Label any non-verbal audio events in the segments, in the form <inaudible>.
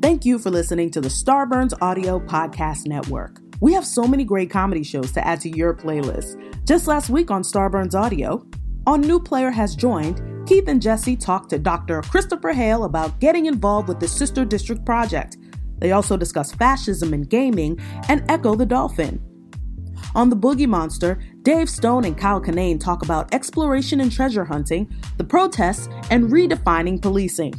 Thank you for listening to the Starburns Audio Podcast Network. We have so many great comedy shows to add to your playlist. Just last week on Starburns Audio, on New Player Has Joined, Keith and Jesse talked to Dr. Christopher Hale about getting involved with the Sister District Project. They also discuss fascism in gaming and Ecco the Dolphin. On The Boogie Monster, Dave Stone and Kyle Kinane talk about exploration and treasure hunting, the protests, and redefining policing.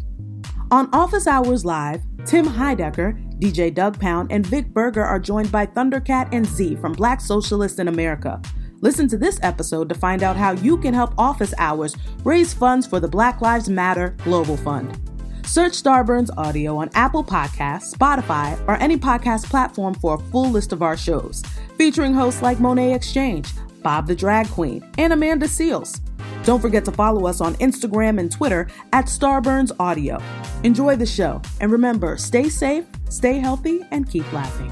On Office Hours Live, Tim Heidecker, DJ Doug Pound, and Vic Berger are joined by Thundercat and Z from Black Socialists in America. Listen to this episode to find out how you can help Office Hours raise funds for the Black Lives Matter Global Fund. Search Starburns Audio on Apple Podcasts, Spotify, or any podcast platform for a full list of our shows, featuring hosts like Monét X Change, Bob the Drag Queen, and Amanda Seales. Don't forget to follow us on Instagram and Twitter at Starburns Audio. Enjoy the show, and remember, stay safe, stay healthy, and keep laughing.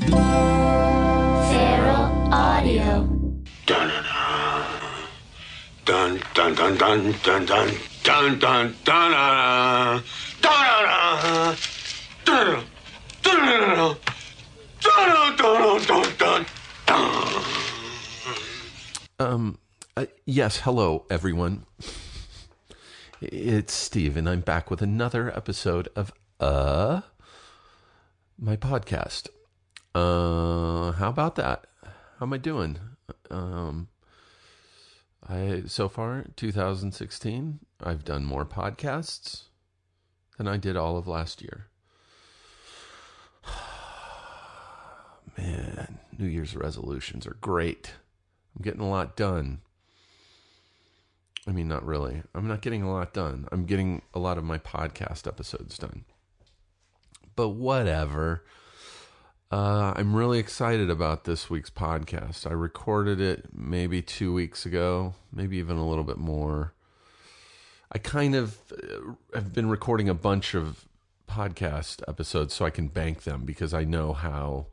Feral Audio. Dun dun dun dun dun dun dun dun dun dun dun dun dun Um, uh, yes, hello, everyone. It's Steve, and I'm back with another episode of uh my podcast. Uh, how about that? How am I doing? Um, I so far 2016, I've done more podcasts than I did all of last year. <sighs> Man, New Year's resolutions are great. I'm getting a lot done. I mean, not really. I'm not getting a lot done. I'm getting a lot of my podcast episodes done. But whatever. Uh, I'm really excited about this week's podcast. I recorded it maybe two weeks ago, maybe even a little bit more. I kind of uh, have been recording a bunch of podcast episodes so I can bank them because I know how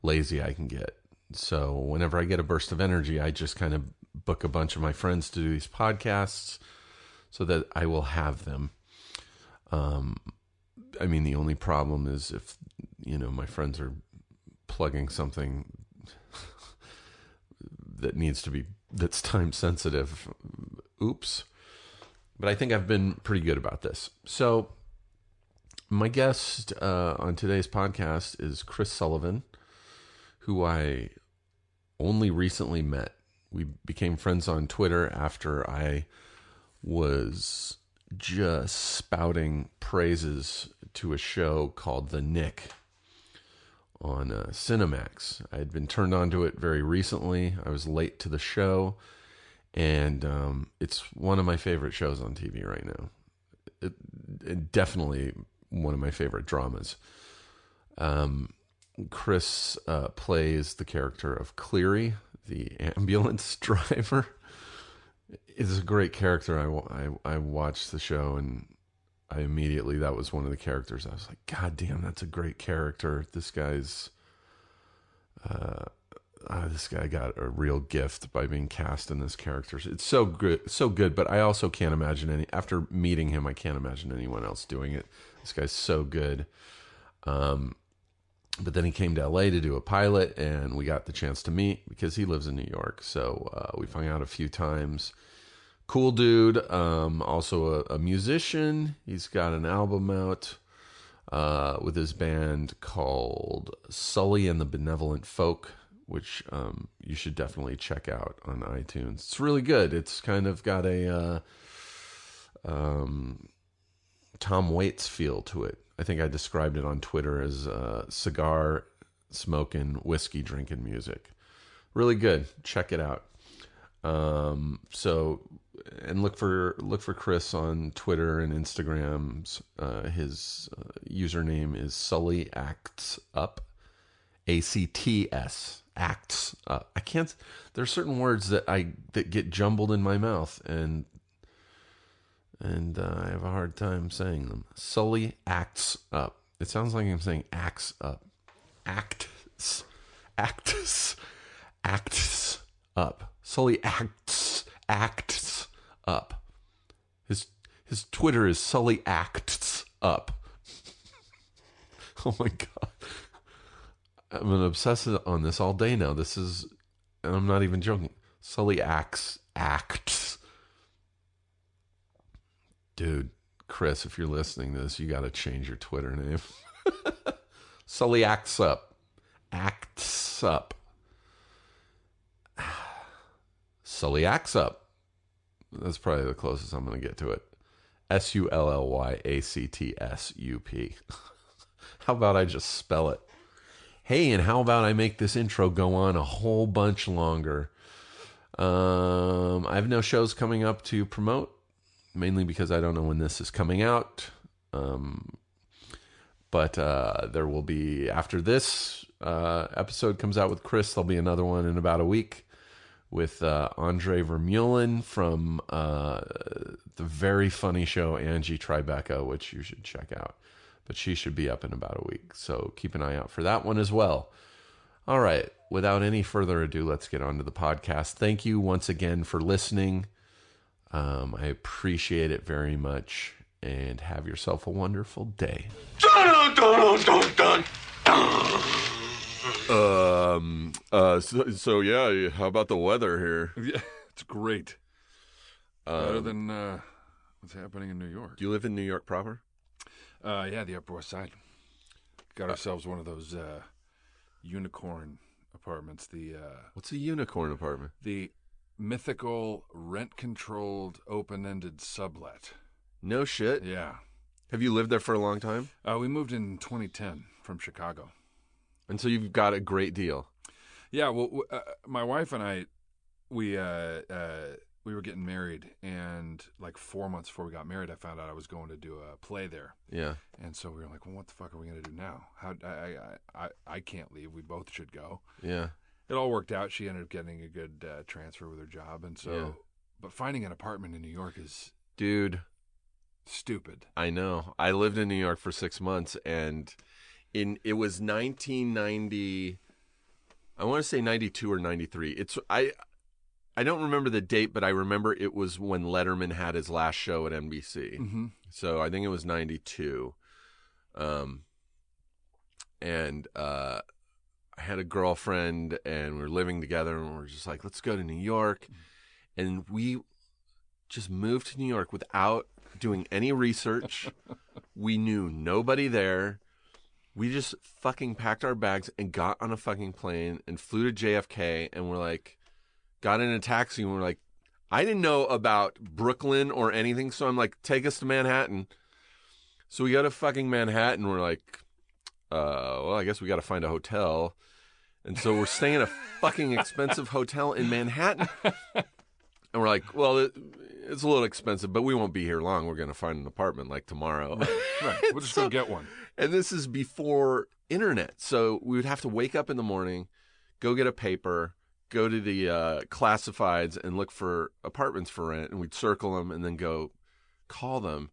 lazy I can get. So whenever I get a burst of energy, I just kind of book a bunch of my friends to do these podcasts so that I will have them. Um, I mean, the only problem is if, you know, my friends are plugging something that needs to be, that's time sensitive. Oops. But I think I've been pretty good about this. So, my guest uh, on today's podcast is Chris Sullivan, who I only recently met. We became friends on Twitter after I was just spouting praises to a show called The Knick on uh, Cinemax. I had been turned on to it very recently. I was late to the show, and um, it's one of my favorite shows on TV right now. It, it definitely one of my favorite dramas. Um, Chris uh, plays the character of Cleary, the ambulance <laughs> driver. It's a great character. I, I, I watched the show and I immediately, that was one of the characters. I was like, God damn, that's a great character. This guy's, uh, uh, this guy got a real gift by being cast in this character. It's so good, so good. But I also can't imagine any. After meeting him, I can't imagine anyone else doing it. This guy's so good. Um, but then he came to LA to do a pilot, and we got the chance to meet because he lives in New York. So uh, we hung out a few times. Cool dude. Um, also a, a, musician. He's got an album out uh, with his band called Sully and the Benevolent Folk, which um, you should definitely check out on iTunes. It's really good. It's kind of got a uh, um, Tom Waits feel to it. I think I described it on Twitter as uh, cigar smoking, whiskey drinking music. Really good. Check it out. Um, so and look for look for Chris on Twitter and Instagram. Uh, his uh, username is Sully Acts Up, A C T S Acts Up. I can't. There's certain words that I that get jumbled in my mouth, and and uh, I have a hard time saying them. Sully Acts Up. It sounds like I'm saying acts up. Acts, acts, acts up. Sully acts, acts up. His his Twitter is Sully acts up. <laughs> oh my god. I'm gonna obsess on this all day now. This is and I'm not even joking. Sully acts acts. Dude, Chris, if you're listening to this, you gotta change your Twitter name. <laughs> Sully acts up. Acts up. Sully acts up. That's probably the closest I'm going to get to it. S U L L Y A C T S U P. <laughs> How about I just spell it? Hey, and how about I make this intro go on a whole bunch longer? Um, I have no shows coming up to promote, mainly because I don't know when this is coming out. Um, but uh, there will be, after this uh, episode comes out with Chris, there'll be another one in about a week with uh, Andre Vermeulen from uh, the very funny show Angie Tribeca, which you should check out. But she should be up in about a week. So keep an eye out for that one as well. All right. Without any further ado, let's get on to the podcast. Thank you once again for listening. Um, I appreciate it very much. And have yourself a wonderful day. Dun, dun, dun. Um. Uh. So, so yeah. How about the weather here? <laughs> Yeah, it's great. Better than uh, what's happening in New York. Do you live in New York proper? Uh, yeah, the Upper West Side. Got ourselves one of those uh, unicorn apartments. The uh, What's a unicorn apartment? the mythical rent-controlled, open-ended sublet. No shit. Yeah. Have you lived there for a long time? Uh, we moved in 2010 from Chicago. And so you've got a great deal. Yeah, well, uh, my wife and I, we uh, uh, we were getting married, and like four months before we got married, I found out I was going to do a play there, Yeah. and so we were like, "Well, what the fuck are we gonna do now? How I I I, I can't leave. We both should go." Yeah. It all worked out. She ended up getting a good uh, transfer with her job, and so. Yeah. But finding an apartment in New York is Dude, stupid. I know. I lived in New York for six months and in it was nineteen ninety I want to say ninety two or ninety three. It's I I don't remember the date, but I remember it was when Letterman had his last show at NBC. Mm-hmm. So I think it was 92. Um, and uh, I had a girlfriend and we were living together and we are just like, let's go to New York. And we just moved to New York without doing any research. <laughs> we knew nobody there. We just fucking packed our bags and got on a fucking plane and flew to JFK and we're like, got in a taxi and we're like, I didn't know about Brooklyn or anything, so I'm like, take us to Manhattan. So we go to fucking Manhattan. We're like, uh, well, I guess we got to find a hotel, and so we're staying in a fucking expensive <laughs> hotel in Manhattan. And we're like, well, it, it's a little expensive, but we won't be here long. We're gonna find an apartment like tomorrow. Right. We'll just <laughs> So- go get one. And this is before internet. So we would have to wake up in the morning, go get a paper, go to the uh, classifieds and look for apartments for rent. And we'd circle them and then go call them.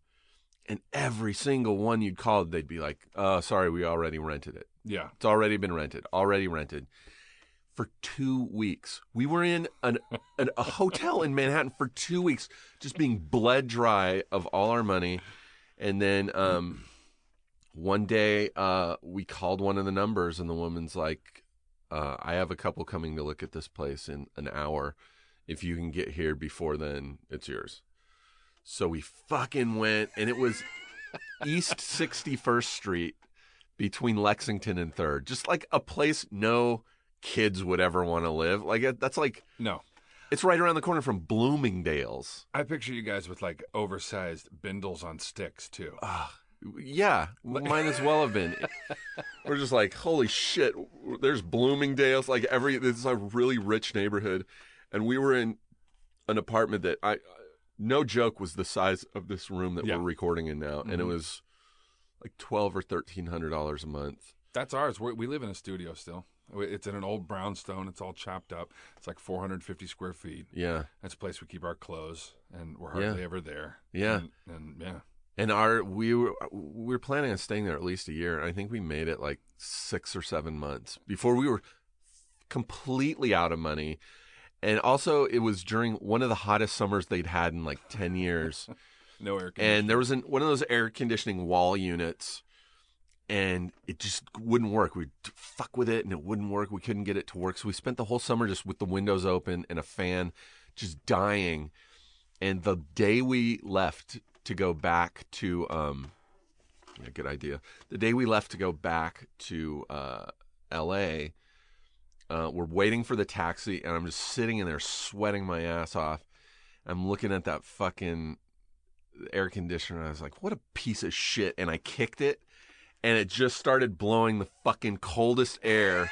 And every single one you'd call, they'd be like, oh, sorry, we already rented it. Yeah. It's already been rented, already rented. For two weeks, we were in an, an, a hotel in Manhattan for two weeks, just being bled dry of all our money. And then um, one day, uh, we called one of the numbers, and the woman's like, uh, "I have a couple coming to look at this place in an hour. If you can get here before then, it's yours." So we fucking went, and it was East 61st Street between Lexington and Third, just like a place no kids would ever want to live. Like that's like No. It's right around the corner from Bloomingdale's. I picture you guys with like oversized bindles on sticks too. Yeah, might as well have been. <laughs> We're just like, holy shit! There's Bloomingdale's, like every. This is a really rich neighborhood, and we were in an apartment that I, no joke, was the size of this room that Yeah. we're recording in now, and it Mhm. was like twelve or thirteen hundred dollars a month. That's ours. We're, we live in a studio still. It's in an old brownstone. It's all chopped up. It's like 450 square feet. Yeah, That's a place we keep our clothes, and we're Yeah. hardly ever there. Yeah. and, and yeah, and our we were we were planning on staying there at least a year. I think we made it like six or seven months before we were completely out of money. And also, it was during one of the hottest summers they'd had in like ten years. <laughs> no air conditioning. and there was an, one of those air conditioning wall units and it just wouldn't work we'd fuck with it and it wouldn't work we couldn't get it to work so we spent the whole summer just with the windows open and a fan just dying and the day we left to go back to um yeah, good idea the day we left to go back to uh la uh, we're waiting for the taxi and i'm just sitting in there sweating my ass off i'm looking at that fucking air conditioner. I was like, what a piece of shit. And I kicked it and it just started blowing the fucking coldest air.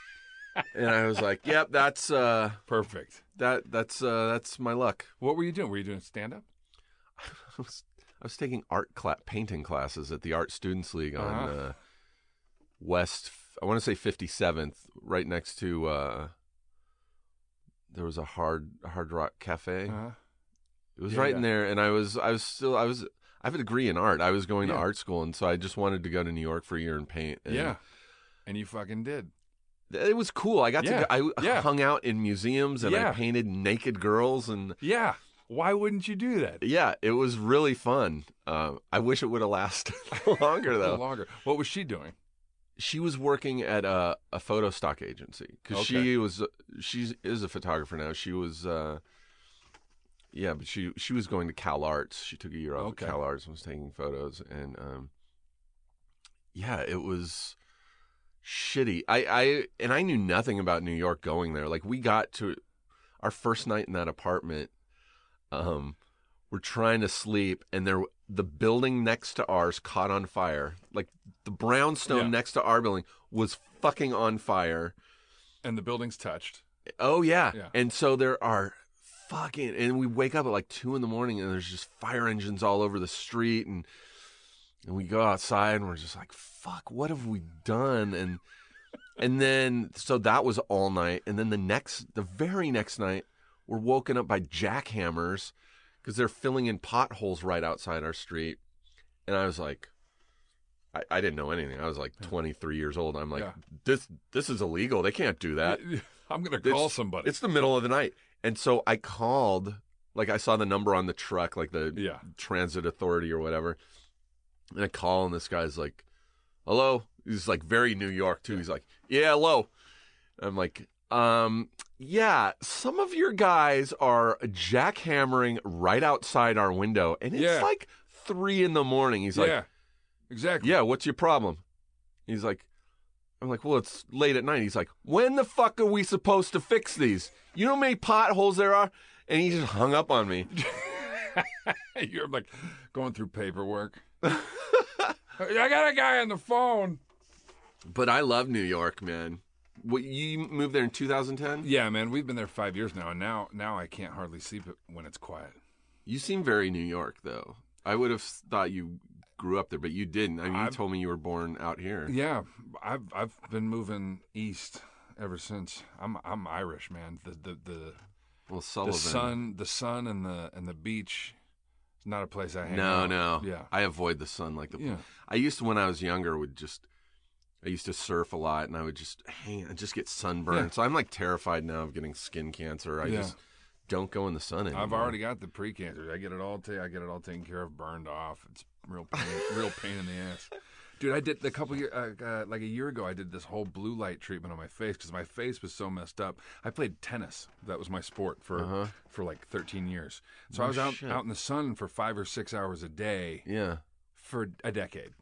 <laughs> and I was like, yep, that's uh perfect. that that's uh that's my luck. What were you doing? Were you doing stand up? <laughs> I was I was taking art cla- painting classes at the Art Students League on Uh-huh. uh, West I want to say 57th right next to uh there was a hard hard rock cafe. Uh-huh. It was Yeah, right in there, and I was I was still I was I have a degree in art. I was going to art school, and so I just wanted to go to New York for a year and paint. And Yeah, and you fucking did. it was cool. I got Yeah, to I yeah. hung out in museums and I painted naked girls, and Yeah. Why wouldn't you do that? yeah, it was really fun. Uh, I wish it would have lasted <laughs> longer though. <laughs> longer. What was she doing? She was working at a, a photo stock agency because Okay. she was she is a photographer now. She was. Uh, yeah, but she she was going to Cal Arts. She took a year off Okay. at Cal Arts and was taking photos, and um, yeah, it was shitty. I I and I knew nothing about New York going there. Like we got to our first night in that apartment. Um, we're trying to sleep, and there the building next to ours caught on fire. Like the brownstone Yeah. next to our building was fucking on fire. And the building's touched. Oh yeah. Yeah. And so there are fucking and we wake up at like two in the morning and there's just fire engines all over the street and and we go outside and we're just like, fuck, what have we done? And and then so that was all night. And then the next the very next night, we're woken up by jackhammers because they're filling in potholes right outside our street. And I was like I, I didn't know anything. I was like 23 years old. I'm like, Yeah. this this is illegal. They can't do that. <laughs> I'm gonna It's- call somebody. It's the middle of the night. And so I called, like I saw the number on the truck, like the Yeah. transit authority or whatever. And I call and this guy's like, hello? He's like very New York too. He's like, yeah, hello. I'm like, um, yeah, some of your guys are jackhammering right outside our window. And it's Yeah. like three in the morning. He's like, yeah. Exactly. yeah, what's your problem? He's like, I'm like, well, it's late at night. He's like, when the fuck are we supposed to fix these? You know how many potholes there are? And he just hung up on me. <laughs> You're like going through paperwork. <laughs> I got a guy on the phone. But I love New York, man. What, you moved there in 2010? Yeah, man, we've been there five years now, and now now I can't hardly sleep when it's quiet. You seem very New York, though. I would have thought you grew up there, but you didn't. I mean, you I've- told me you were born out here. Yeah, I've I've been moving east ever since. I'm I'm Irish, man. The the the, Well, Sullivan. the sun the sun and the and the beach is not a place I hang No, out. no. Yeah. I avoid the sun like the. Yeah. I used to when I was younger would just. I used to surf a lot, and I would just hang, just get sunburned. Yeah. So I'm like terrified now of getting skin cancer. I Yeah. just don't go in the sun anymore. I've already got the pre-cancer. I get it all. Ta- I get it all taken care of, burned off. It's real pain, <laughs> real pain in the ass. Dude, I did a couple year, uh, uh, like a year ago. I did this whole blue light treatment on my face because my face was so messed up. I played tennis. That was my sport for Uh-huh. for like 13 years. So I was out shit. out in the sun for five or six hours a day Yeah. for a decade.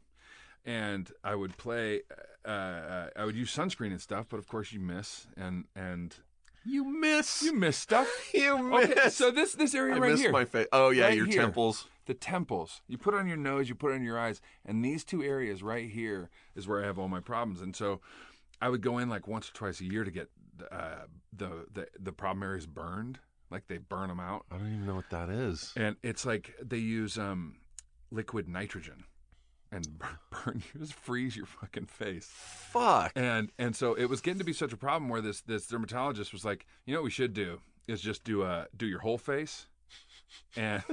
And I would play. Uh, uh, I would use sunscreen and stuff, but of course you miss. And and You miss. You miss stuff. <laughs> You miss. Okay, so this this area I right miss here, my face. Oh yeah, Right your here. temples. the temples. You put it on your nose, you put it on your eyes, and these two areas right here is where I have all my problems. And so, I would go in like once or twice a year to get uh, the the the problem areas burned, like they burn them out, I don't even know what that is. and it's like they use um, liquid nitrogen and <laughs> burn, you, just freeze your fucking face. Fuck. And and so it was getting to be such a problem where this this dermatologist was like, you know what we should do is just do a do your whole face, and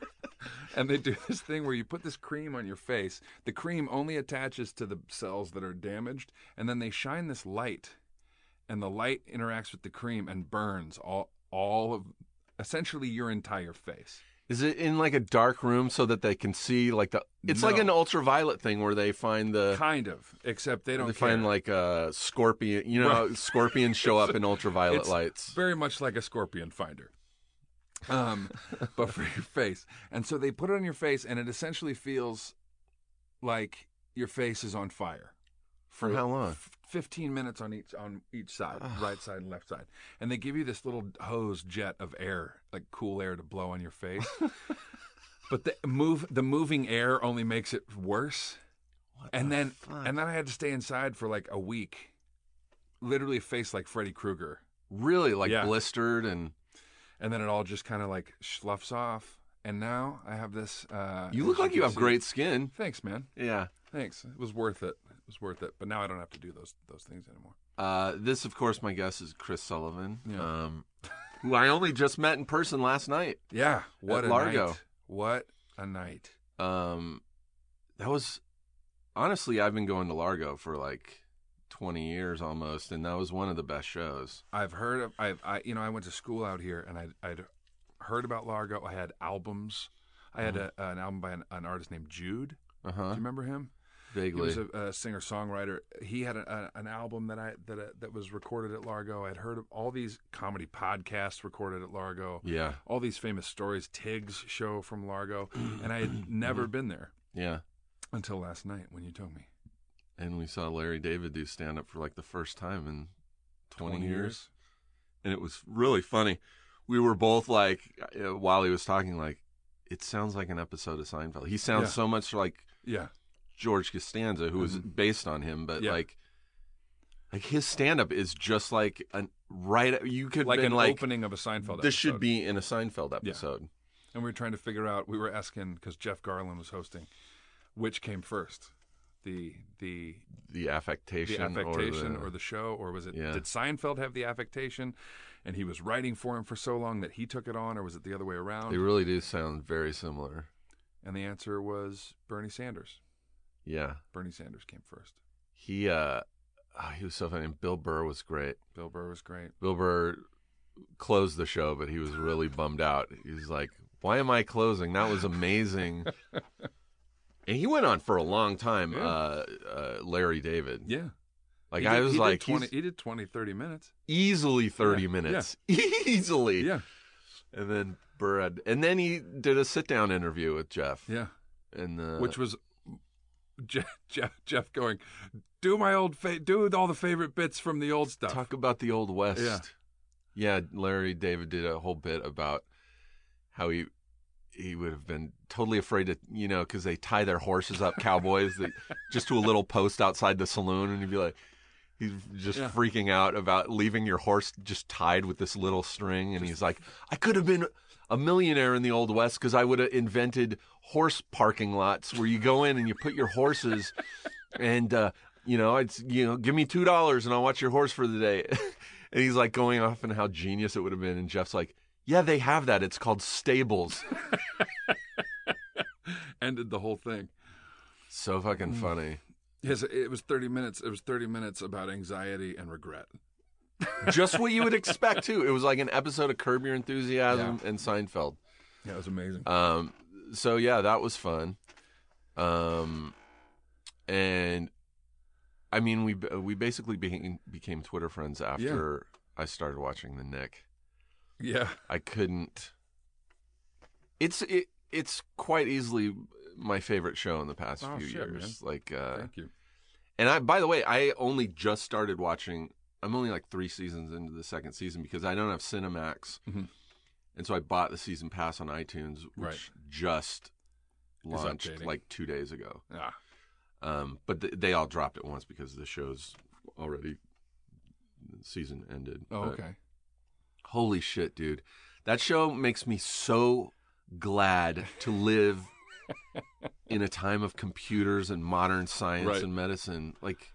<laughs> and they do this thing where you put this cream on your face. The cream only attaches to the cells that are damaged, and then they shine this light, and the light interacts with the cream and burns all all of essentially your entire face. Is it in like a dark room so that they can see like the? It's like an ultraviolet thing where they find the. Kind of, except they don't They care. find like a scorpion. You know, how scorpions show up <laughs> in ultraviolet lights. Very much like a scorpion finder. Um, <laughs> but for your face. And so they put it on your face and it essentially feels like your face is on fire. For how long? f- 15 minutes on each on each side, right side and left side. And they give you this little hose jet of air, like cool air to blow on your face. <laughs> but the move the moving air only makes it worse. What and then and then I had to stay inside for like a week. Literally face like Freddy Krueger. Really, like Yeah. blistered and. and then it all just kind of like sloughs off. And now I have this. Uh, You look like you have great skin. Thanks, man. Yeah. Thanks. It was worth it. Was worth it. But now I don't have to do those those things anymore. Uh, this, of course, my guess is Chris Sullivan, Yeah. um, who I only just met in person last night. Yeah. What At a Largo. night. What a night. Um, that was honestly, I've been going to Largo for like 20 years almost, and that was one of the best shows. I've heard of. I've. I. You know. I went to school out here, and I. I'd heard about Largo. I had albums. I had a, an album by an, an artist named Jude. Uh-huh. Do you remember him? He was a, a singer songwriter. He had a, a, an album that I that uh, that was recorded at Largo. I'd heard of all these comedy podcasts recorded at Largo. yeah. All these famous stories. Tig's show from Largo, and I had <clears throat> never been there Yeah. until last night when you told me. And we saw Larry David do stand up for like the first time in 20, years. And it was really funny. We were both like, uh, while he was talking, like, it sounds like an episode of Seinfeld. He sounds Yeah. so much like Yeah. George Costanza, who was Mhm. based on him, but Yeah. like, like his stand up is just like an right. You could Like an like, opening of a Seinfeld. this should episode. be in a Seinfeld episode. And we were trying to figure out. We were asking because Jeff Garlin was hosting, which came first, the the The the affectation, affectation or the, show, or was it? Yeah. Did Seinfeld have the affectation, and he was writing for him for so long that he took it on, or was it the other way around? they really do sound very similar. and the answer was Bernie Sanders. Yeah, Bernie Sanders came first. he uh, oh, he was so funny. And Bill Burr was great. Bill Burr was great. Bill Burr closed the show, but he was really bummed out. He was like, "Why am I closing? That was amazing." <laughs> and he went on for a long time. Yeah. Uh, uh, Larry David, Yeah. like He I was he did like, 20, he did 20, 30 minutes. easily thirty Yeah, minutes, <laughs> easily. Yeah. And then Burr had, and then he did a sit down interview with Jeff, Yeah. and uh, Which was Jeff, Jeff, Jeff going, do my old, fa- do all the favorite bits from the old stuff. Talk about the old west. Yeah. Yeah, Larry David did a whole bit about how he he would have been totally afraid to, you know, because they tie their horses up, cowboys, <laughs> just to a little post outside the saloon, and he'd be like, he's just Yeah. freaking out about leaving your horse just tied with this little string, and he's like, I could have been a millionaire in the old west because I would have invented horse parking lots where you go in and you put your horses, and uh, you know, it's you know, give me two dollars and I'll watch your horse for the day. <laughs> and he's like going off and how genius it would have been, and Jeff's like, yeah, they have that. It's called stables. <laughs> Ended the whole thing. so Mm. fucking funny. Yes, it was 30 minutes. It was 30 minutes about anxiety and regret. Just what you would expect too. It was like an episode of Curb Your Enthusiasm and Seinfeld. Yeah, it was amazing. Um, so yeah, that was fun. Um, and I mean, we we basically became became Twitter friends after I started watching the Knick. yeah. I couldn't. It's it it's quite easily my favorite show in the past Oh, few shit, years. Like, uh, Thank you. and I by the way, I only just started watching I'm only like three seasons into the second season because I don't have Cinemax, Mhm. and so I bought the season pass on iTunes, which Right. just launched like two days ago. Ah, Um, but th- they all dropped at once because the show's already season ended. oh, But okay. Holy shit, dude! That show makes me so glad to live <laughs> in a time of computers and modern science Right. and medicine. Like,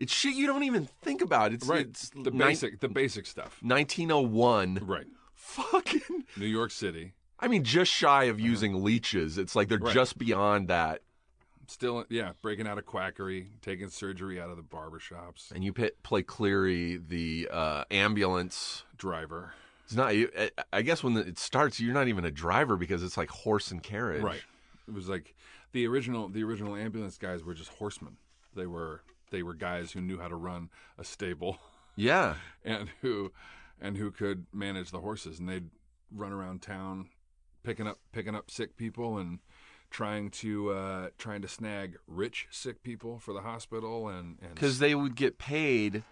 it's shit you don't even think about. It's Right. It's the basic, the basic stuff. 1901. Right. Fucking. New York City. I mean, just shy of using leeches. It's like they're Uh-huh. Right. just beyond that. Still, yeah, breaking out of quackery, taking surgery out of the barber shops. And you pit, play Cleary, the uh, ambulance. Driver. It's not. you- I- I guess when it starts, you're not even a driver because it's like horse and carriage. Right. It was like the original the original ambulance guys were just horsemen. They were they were guys who knew how to run a stable <laughs> Yeah. and who and who could manage the horses and they'd run around town picking up picking up sick people and trying to uh trying to snag rich sick people for the hospital and and Because they would get paid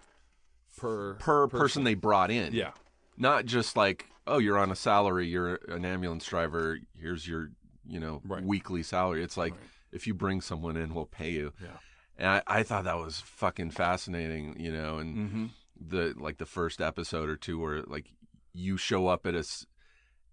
per per person they brought in. yeah Not just like, oh, you're on a salary, you're an ambulance driver, here's your, you know, Right. weekly salary. It's like, Right. if you bring someone in, we'll pay you. yeah And I, I thought that was fucking fascinating, you know, and mm-hmm. the like the first episode or two where like you show up at a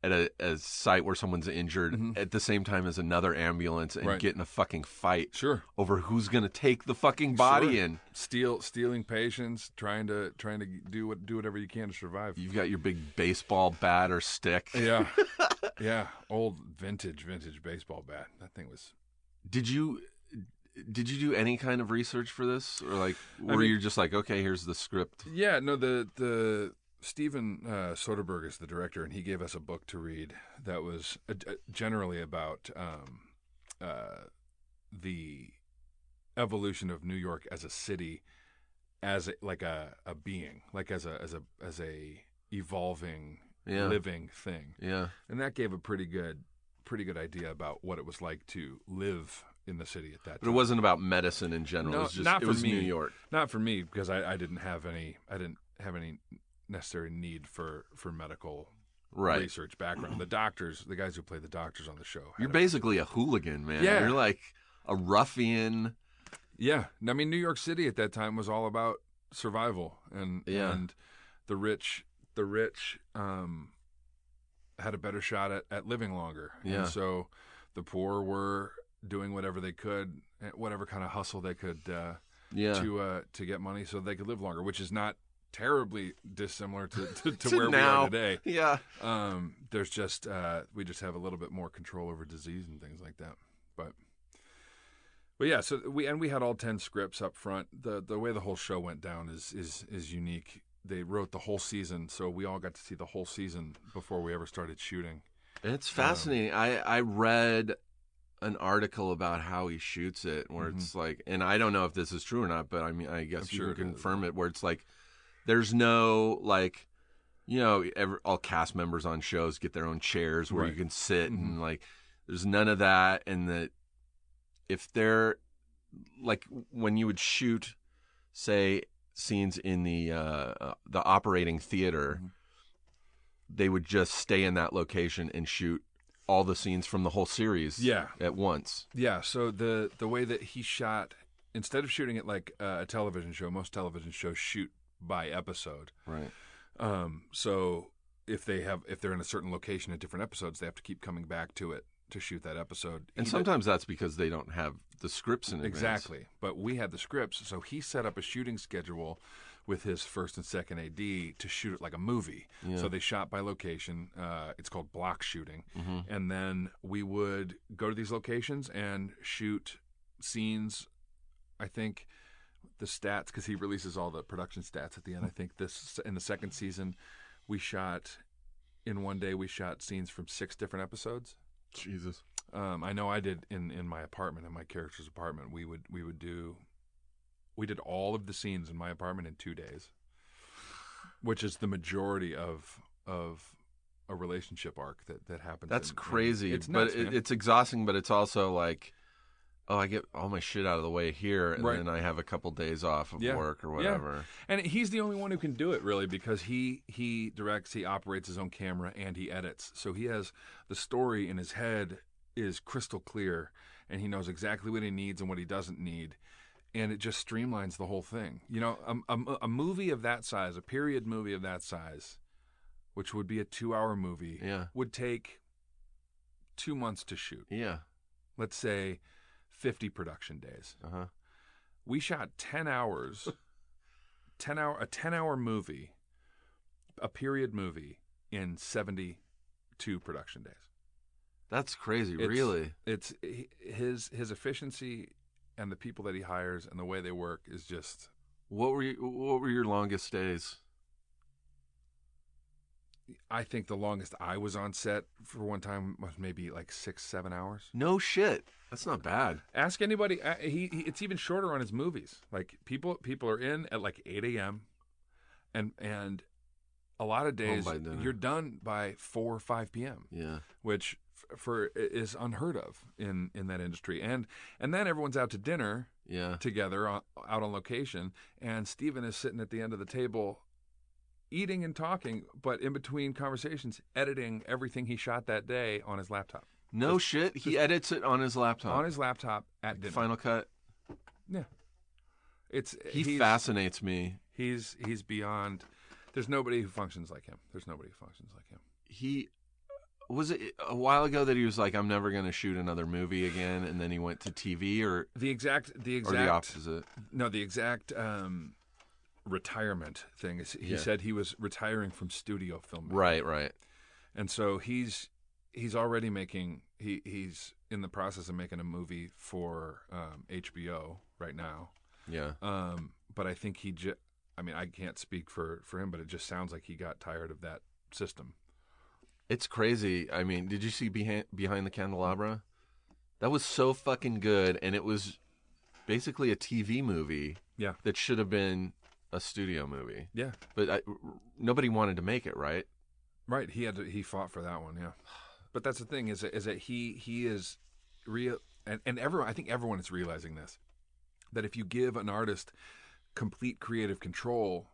at a, a site where someone's injured Mhm. at the same time as another ambulance and Right. get in a fucking fight sure over who's gonna take the fucking body Sure. in. steal stealing patients trying to trying to do what do whatever you can to survive You've got your big baseball bat or stick. Yeah. <laughs> yeah. Old vintage, vintage baseball bat. That thing was. Did you did you do any kind of research for this, or like were mean- you just like, okay, here's the script? Yeah. No. The the Steven uh, Soderbergh is the director, and he gave us a book to read that was uh, uh, generally about um, uh, the evolution of New York as a city, as a, like a, a being, like as a as a as a evolving Yeah. living thing. Yeah, and that gave a pretty good pretty good idea about what it was like to live in the city at that time. but time. it wasn't about medicine in general. No, it was just not it for was me. New York. not for me because I, I didn't have any I didn't have any necessary need for for medical Right. research background. The doctors, the guys who play the doctors on the show, You're a- basically a hooligan, man. Yeah. You're like a ruffian. yeah. I mean, New York City at that time was all about survival and Yeah. and the rich the rich um, had a better shot at, at living longer. Yeah. And so the poor were doing whatever they could, eh, whatever kind of hustle they could uh, Yeah. to uh, to get money so they could live longer, which is not terribly dissimilar to, to, to, <laughs> To where we are today. Yeah. Um, there's just uh, we just have a little bit more control over disease and things like that. But but yeah, so we and we had all ten scripts up front. The the way the whole show went down is is is unique. They wrote the whole season, so we all got to see the whole season before we ever started shooting. It's fascinating. I I read an article about how he shoots it, where Mm-hmm. it's like, and I don't know if this is true or not, but I mean, I guess I'm you sure can it is. confirm it. Where it's like, there's no like, you know, every, all cast members on shows get their own chairs where you can sit, Mhm. and like, there's none of that, and that if they're like when you would shoot, say, scenes in the uh, uh, the operating theater, Mhm. they would just stay in that location and shoot all the scenes from the whole series Yeah. at once. Yeah, so the the way that he shot, instead of shooting it like uh, a television show, most television shows shoot by episode. Right. Um, so if they have if they're in a certain location at different episodes, they have to keep coming back to it to shoot that episode. And He did- sometimes that's because they don't have the scripts in advance. exactly, but we had the scripts, so he set up a shooting schedule with his first and second AD to shoot it like a movie. Yeah. So they shot by location. Uh, it's called block shooting, hmm and then we would go to these locations and shoot scenes. I think the stats because he releases all the production stats at the end. I think this in the second season we shot in one day we shot scenes from six different episodes. Jesus. Um, I know I did in, in my apartment in my character's apartment. We would we would do we did all of the scenes in my apartment in two days, which is the majority of of a relationship arc that that happens. That's in- in- crazy. it's but it, it's exhausting, but it's also like oh, I get all my shit out of the way here, and Right. then I have a couple days off of Yeah. work or Yeah. whatever. And he's the only one who can do it really because he he directs, he operates his own camera, and he edits. So he has the story in his head is crystal clear, and he knows exactly what he needs and what he doesn't need, and it just streamlines the whole thing. You know, a, a, a movie of that size, a period movie of that size, which would be a two-hour movie, Yeah. would take two months to shoot. Yeah. Let's say fifty production days Uh huh. we shot 10 hours <laughs> 10 hour a 10 hour movie a period movie in 72 production days That's crazy. It's- really. it's his his efficiency and the people that he hires and the way they work is just What were you, what were your longest days? i think the longest i was on set for one time was maybe like six seven hours No shit. That's not bad. ask anybody uh, he, he it's even shorter on his movies like people people are in at like 8 a.m and and a lot of days you're done by 4 or 5 p.m Yeah. which for is unheard of in in that industry and and then everyone's out to dinner Yeah. together on, out on location and Steven is sitting at the end of the table eating and talking but in between conversations editing everything he shot that day on his laptop No shit. He edits it on his laptop. on his laptop at dinner Final Cut. yeah it's He fascinates me. he's he's beyond there's nobody who functions like him there's nobody who functions like him He was it a while ago that he was like, "I'm never going to shoot another movie again," and then he went to TV, or the exact the or exact the opposite. No, the exact um, retirement thing is he Yeah. said he was retiring from studio filming. Right. Right. And so he's he's already making he he's in the process of making a movie for um, HBO right now. Yeah. Um, but I think he just I mean I can't speak for for him, but it just sounds like he got tired of that system. It's crazy. I mean, did you see behind behind the candelabra? That was so fucking good, and it was basically a TV movie Yeah. that should have been a studio movie. Yeah. But I, nobody wanted to make it, right? Right. He had to, he fought for that one. Yeah. But that's the thing is that, is that he he is real and and everyone I think everyone is realizing this that if you give an artist complete creative control,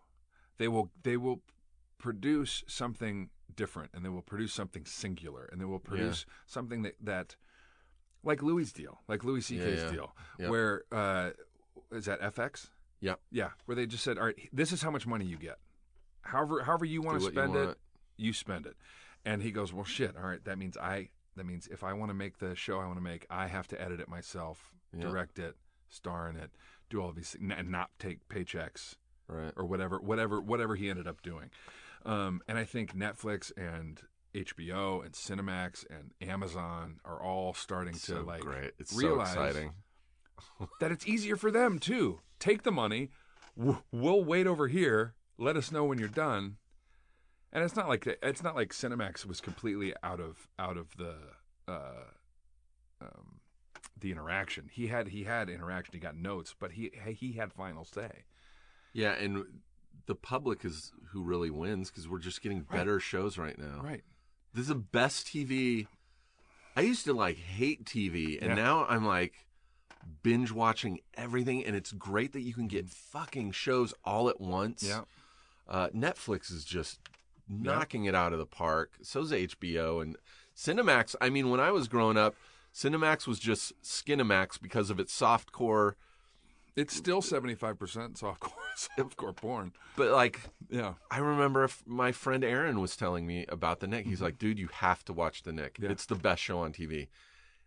they will they will produce something different and they will produce something singular and they will produce something that that like Louis' deal, like Louis C.K.'s yeah. deal, Yep. where uh, is that FX? Yeah. Yeah, where they just said, "All right, this is how much money you get. However, however you want to what you spend it, you spend it." And he goes, "Well, shit. All right, that means I. That means if I want to make the show I want to make, I have to edit it myself, Yeah. direct it, star in it, do all these things, and not take paychecks Right. or whatever, whatever, whatever he ended up doing." Um, and I think Netflix and HBO and Cinemax and Amazon are all starting to so like great. It's realize so exciting. <laughs> that it's easier for them too. Take the money. We'll wait over here. Let us know when you're done. And it's not like it's not like Cinemax was completely out of out of the uh, um, the interaction. He had he had interaction. He got notes, but he he had final say. Yeah, and the public is who really wins because we're just getting better shows right now. Right. This is the best TV. I used to like hate TV, and Yeah. now I'm like binge watching everything, and it's great that you can get fucking shows all at once. Yeah. Uh, Netflix is just knocking it out of the park. So's HBO and Cinemax. I mean, when I was growing up, Cinemax was just Skinemax because of its softcore. It's still seventy five percent softcore <laughs> softcore porn. But like, Yeah. I remember if my friend Aaron was telling me about the Knick. He's like, "Dude, you have to watch the Knick. Mm-hmm. Yeah. It's the best show on TV."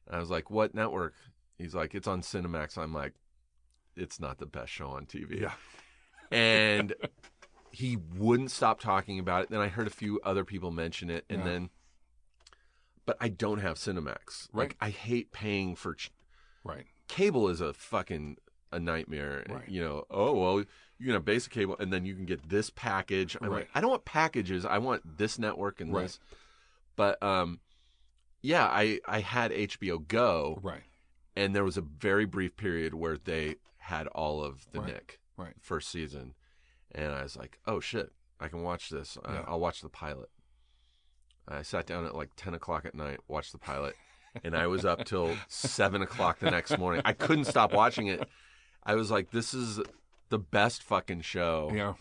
And I was like, "What network?" He's like, "It's on Cinemax." I'm like, "It's not the best show on TV." Yeah. and <laughs> he wouldn't stop talking about it. Then I heard a few other people mention it, and Yeah. then, but I don't have Cinemax. Right. Like I hate paying for ch- Right. cable. Is a fucking a nightmare. Right. You know. Oh well, you can have basic cable, and then you can get this package. I'm Right. like, I don't want packages. I want this network and Right. this. But um, yeah, I I had HBO Go, Right. and there was a very brief period where they had all of the. Knick Right. first season, and I was like, "Oh shit, I can watch this. I- Yeah. I'll watch the pilot." I sat down at like ten o'clock at night, watched the pilot, and I was up till <laughs> seven o'clock the next morning. I couldn't stop watching it. I was like, "This is the best fucking show Yeah.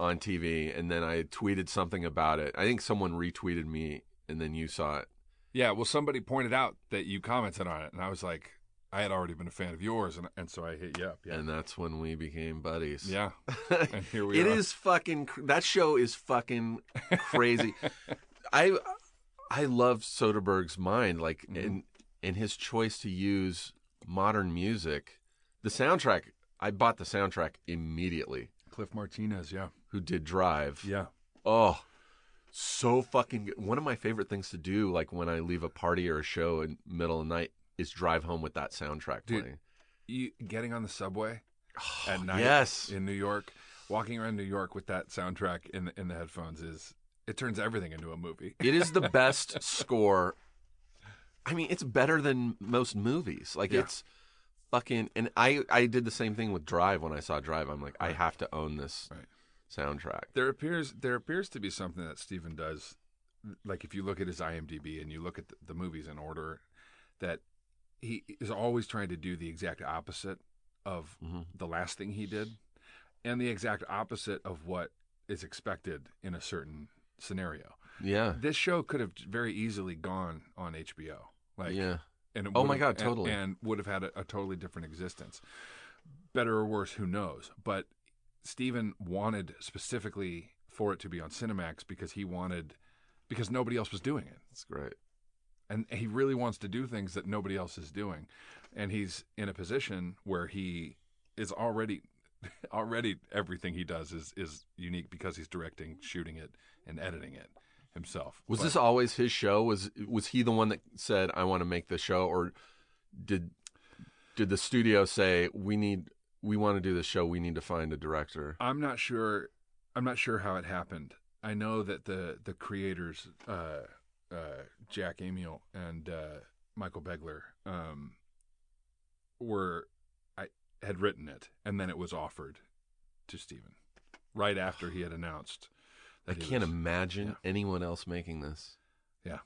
on TV." And then I tweeted something about it. I think someone retweeted me, and then you saw it. Yeah. Well, somebody pointed out that you commented on it, and I was like, I had already been a fan of yours, and, and so I hit you up. Yeah. And that's when we became buddies. yeah. <laughs> And here we It are. is fucking. cr- That show is fucking crazy. <laughs> I I love Soderbergh's mind, like Mm-hmm. in in his choice to use modern music. The soundtrack. I bought the soundtrack immediately. Cliff Martinez. Yeah. Who did Drive? Yeah. Oh, so fucking good. One of my favorite things to do, like when I leave a party or a show in middle of the night, is drive home with that soundtrack Dude, playing. You getting on the subway oh, at night yes. in New York, walking around New York with that soundtrack in the, in the headphones is it turns everything into a movie. It is the <laughs> best score. I mean, it's better than most movies. Like Yeah. it's fucking. And I I did the same thing with Drive when I saw Drive. I'm like, I have to own this Right. soundtrack. There appears there appears to be something that Steven does, like if you look at his IMDb and you look at the, the movies in order, that he is always trying to do the exact opposite of Mhm. the last thing he did, and the exact opposite of what is expected in a certain scenario. Yeah, This show could have very easily gone on HBO, like yeah. And it Oh my God, totally. and, would have had a, a totally different existence. Better or worse, who knows? But Steven wanted specifically for it to be on Cinemax because he wanted because nobody else was doing it, That's great. and he really wants to do things that nobody else is doing, and he's in a position where he is already <laughs> already everything he does is is unique because he's directing, shooting it, and editing it himself. Was But- this always his show? Was was he the one that said I want to make the show, or did did the studio say we need we want to do this show? We need to find a director. I'm not sure. I'm not sure how it happened. I know that the the creators, uh, uh, Jack Amiel and uh, Michael Begler, um, were I had written it, and then it was offered to Steven right after he had announced. I can't imagine yeah. anyone else making this. Yeah.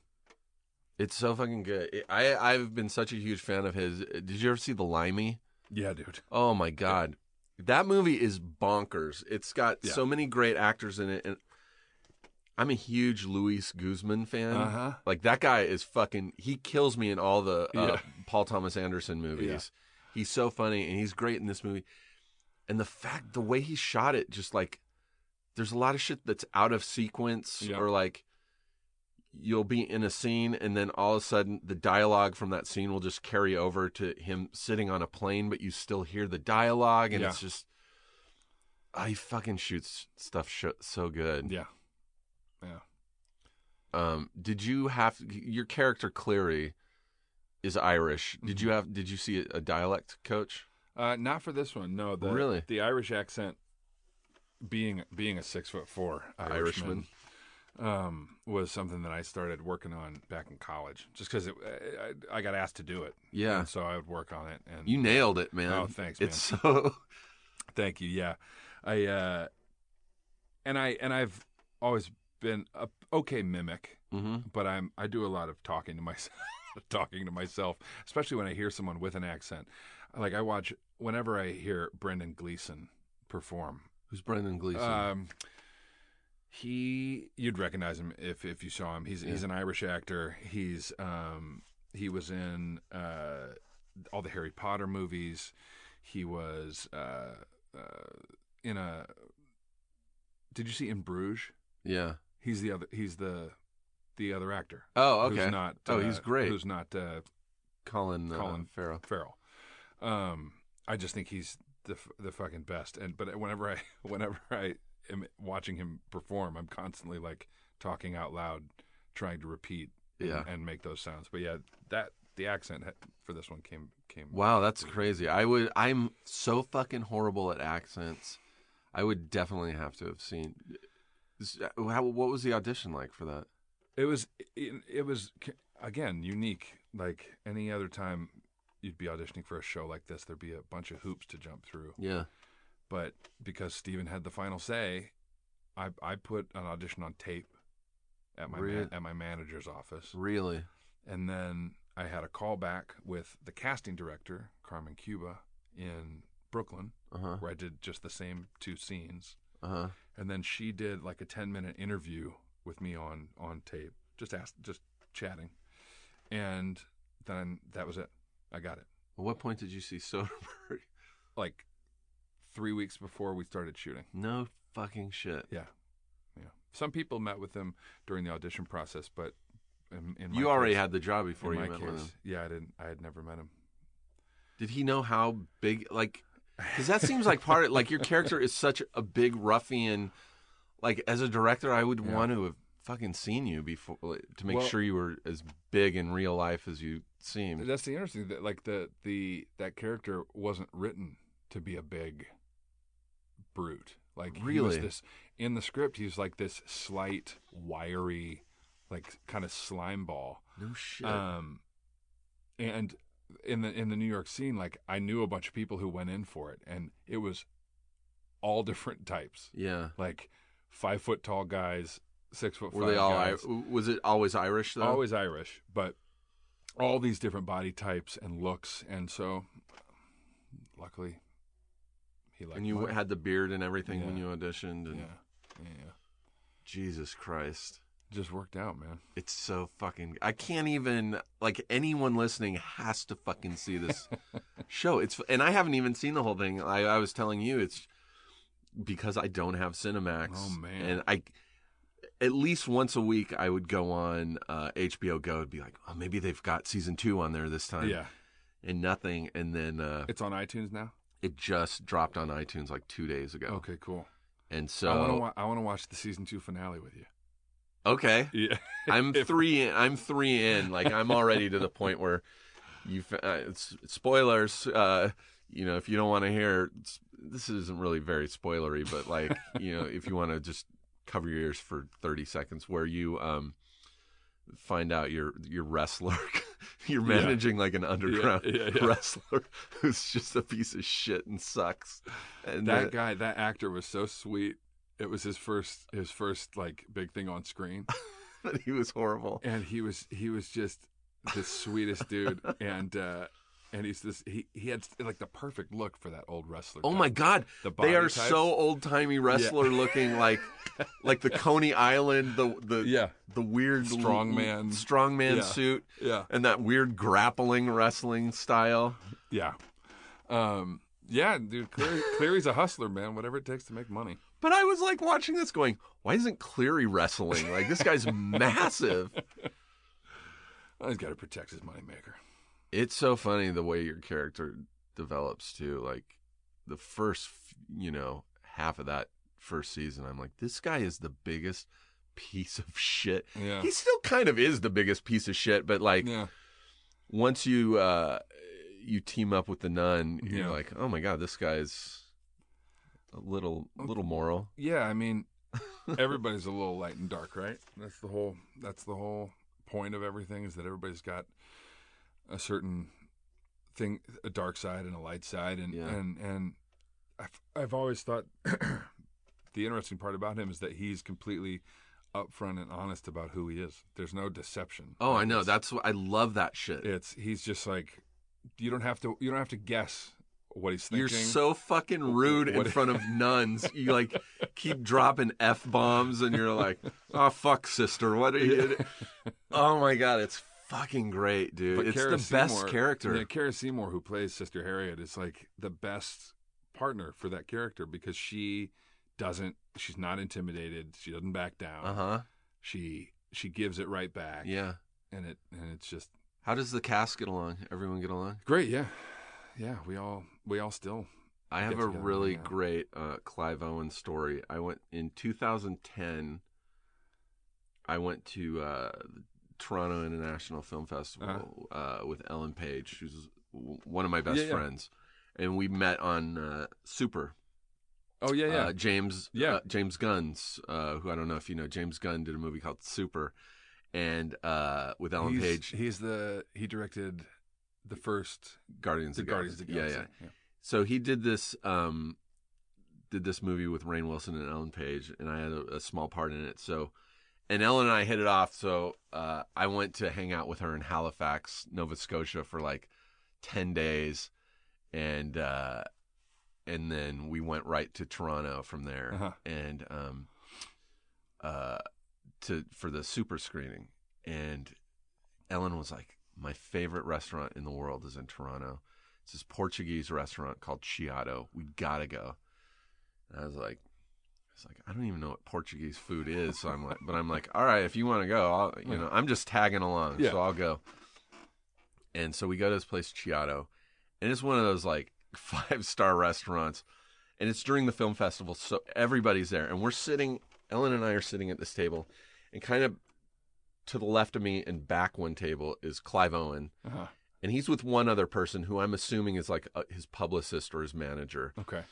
It's so fucking good. I I've been such a huge fan of his. Did you ever see The Limey? Yeah, dude. Oh my god, that movie is bonkers. It's got Yeah. so many great actors in it, and I'm a huge Luis Guzman fan. Uh-huh. Like that guy is fucking. He kills me in all the uh, Yeah. Paul Thomas Anderson movies. He's so funny, and he's great in this movie. And the fact, the way he shot it, just like there's a lot of shit that's out of sequence, Yeah. or like you'll be in a scene and then all of a sudden the dialogue from that scene will just carry over to him sitting on a plane but you still hear the dialogue and Yeah. it's just oh, he fucking shoots stuff sh- so good Yeah, yeah. um did you have your character cleary is irish did Mm-hmm. you have did you see a, a dialect coach Uh, not for this one. No, the Really? the Irish accent. Being being a six foot four Irishman, Irishman. um, was something that I started working on back in college, just because I, I got asked to do it. Yeah. and so I would work on it. And you nailed it man Oh, thanks, it's so <laughs> thank you. Yeah, I uh, and I and I've always been a okay mimic, Mhm. but I'm I do a lot of talking to myself, <laughs> talking to myself, especially when I hear someone with an accent. Like I watch whenever I hear Brendan Gleeson perform. Who's brendan gleeson Um, he you'd recognize him if if you saw him. He's he's an Irish actor. He's um he was in uh all the Harry Potter movies. He was uh, uh in a. Did you see In Bruges? yeah He's the other. He's the the other actor. oh okay Who's not? oh uh, he's great Who's not uh, colin uh, Colin farrell Farrell. Um, I just think he's the the fucking best. And but whenever I <laughs> whenever I am watching him perform, I'm constantly like talking out loud, trying to repeat and, Yeah. and make those sounds. But yeah, that the accent for this one came came. Wow, that's crazy. I would. I'm so fucking horrible at accents. I would definitely have to have seen. How, what was the audition like for that? It was it, it was again unique. Like any other time, you'd be auditioning for a show like this, there'd be a bunch of hoops to jump through. Yeah. But because Steven had the final say, I I put an audition on tape at my Really? man, at my manager's office. Really? and then I had a call back with the casting director, Carmen Cuba, in Brooklyn, Uh huh. where I did just the same two scenes. Uh huh. And then she did like a 10 minute interview with me on, on tape, just asked, just chatting. And then that was it. I got it. At what point did you see Soderbergh? <laughs> Like three weeks before we started shooting. No fucking shit. Yeah. Yeah. Some people met with him during the audition process, but in, in You already case- had the job before you met case, with him. Yeah, I didn't. I had never met him. Did he know how big? Like, because that seems like part of like your character is such a big ruffian. Like as a director, I would Yeah. want to have fucking seen you before to make Well- sure you were as big in real life as you seemed. That's the interesting that like the the that character wasn't written to be a big brute. Like he was Really? this in the script. He's like this slight, wiry, like kind of slime ball. No shit. Um, and in the in the New York scene, like I knew a bunch of people who went in for it, and it was all different types. yeah. Like five foot tall guys, six foot. Were they all? I- was it always Irish though? always Irish, but all these different body types and looks, and so luckily he liked And you mine. had the beard and everything when you auditioned. And yeah, yeah, yeah. Jesus Christ. Just worked out, man. It's so fucking. I can't even like anyone listening has to fucking see this <laughs> show. It's and I haven't even seen the whole thing. I, I was telling you it's because I don't have Cinemax. Oh, man. And I at least once a week I would go on uh, HBO Go and be like, oh, maybe they've got season two on there this time. yeah, And nothing. And then uh, it's on iTunes now. it just dropped on iTunes like two days ago. Okay, cool. And so I want to. Wa- I want to watch the season two finale with you. okay. Yeah, <laughs> I'm three. In, I'm three in. Like I'm already to the point where you. Uh, it's, spoilers. Uh, you know, if you don't want to hear, this isn't really very spoilery, but like you know, if you want to just cover your ears for 30 seconds, where you um find out your your wrestler, <laughs> you're Yeah. managing like an underground yeah, yeah. wrestler <laughs> who's just a piece of shit and sucks. And that guy, that actor was so sweet. It was his first, his first like big thing on screen, <laughs> he was horrible. and he was he was just the sweetest dude, and uh and he's this he he had like the perfect look for that old wrestler. Oh type. my god, The they are types. so old timey wrestler looking, like <laughs> like the Coney Island, the the Yeah. the weird Strongman. strongman Yeah. suit, Yeah. and that weird grappling wrestling style. Yeah. Um, yeah, dude, Cleary, Cleary's a hustler, man. Whatever it takes to make money. But I was like watching this, going, "Why isn't Cleary wrestling? Like this guy's <laughs> massive." Well, he's got to protect his moneymaker. It's so funny the way your character develops too. Like the first, you know, half of that first season, I'm like, this guy is the biggest piece of shit. Yeah. He still kind of is the biggest piece of shit, but like Yeah. once you uh you team up with the nun, you're like, oh my god, this guy's a little little moral. Yeah, I mean, <laughs> everybody's a little light and dark, right? That's the whole. That's the whole point of everything is that everybody's got a certain thing, a dark side and a light side, and Yeah. and and I've I've always thought <clears throat> the interesting part about him is that he's completely upfront and honest about who he is. There's no deception. Oh, I know. it's- That's what I love that shit. it's he's just like you don't have to you don't have to guess what he's thinking. You're so fucking rude in What- front of <laughs> nuns. You like keep dropping f bombs, and you're like, "Oh fuck, sister, what are you?" oh my god, it's fucking great, dude. But it's Cara the best character. Yeah, Cara Seymour, who plays Sister Harriet, is like the best partner for that character because she doesn't. She's not intimidated. She doesn't back down. Uh huh. She she gives it right back. Yeah. and it and it's just How does the cast get along? Everyone get along? great. Yeah, yeah. We all we all still. I have a really yeah. great uh, Clive Owen story. I went in 2010. I went to uh, Toronto International Film Festival uh with Ellen Page, who's one of my best Yeah, yeah. friends, and we met on uh, Super. Oh yeah, yeah. Uh, James Yeah. uh, James Gunn's, uh, who I don't know if you know, James Gunn did a movie called Super, and uh, with Ellen he's, Page, He's the he directed the first Guardians the of the Guardians of. Galaxy. Yeah, yeah. So he did this um did this movie with Rainn Wilson and Ellen Page and I had a, a small part in it. So and Ellen and I hit it off. So uh, I went to hang out with her in Halifax, Nova Scotia, for like ten days, and uh, and then we went right to Toronto from there, Uh-huh. and um, uh, to for the super screening. And Ellen was like, "My favorite restaurant in the world is in Toronto. It's this Portuguese restaurant called Chiado. We gotta go." And I was like. It's like I don't even know what Portuguese food is, so I'm like, but I'm like, all right, if you want to go, I'll, you know, I'm just tagging along, Yeah. so I'll go. And so we go to this place, Chiado, and it's one of those like <laughs> five star restaurants, and it's during the film festival, so everybody's there, and we're sitting. Ellen and I are sitting at this table, and kind of to the left of me and back one table is Clive Owen, Uh-huh. and he's with one other person who I'm assuming is like uh his publicist or his manager Okay.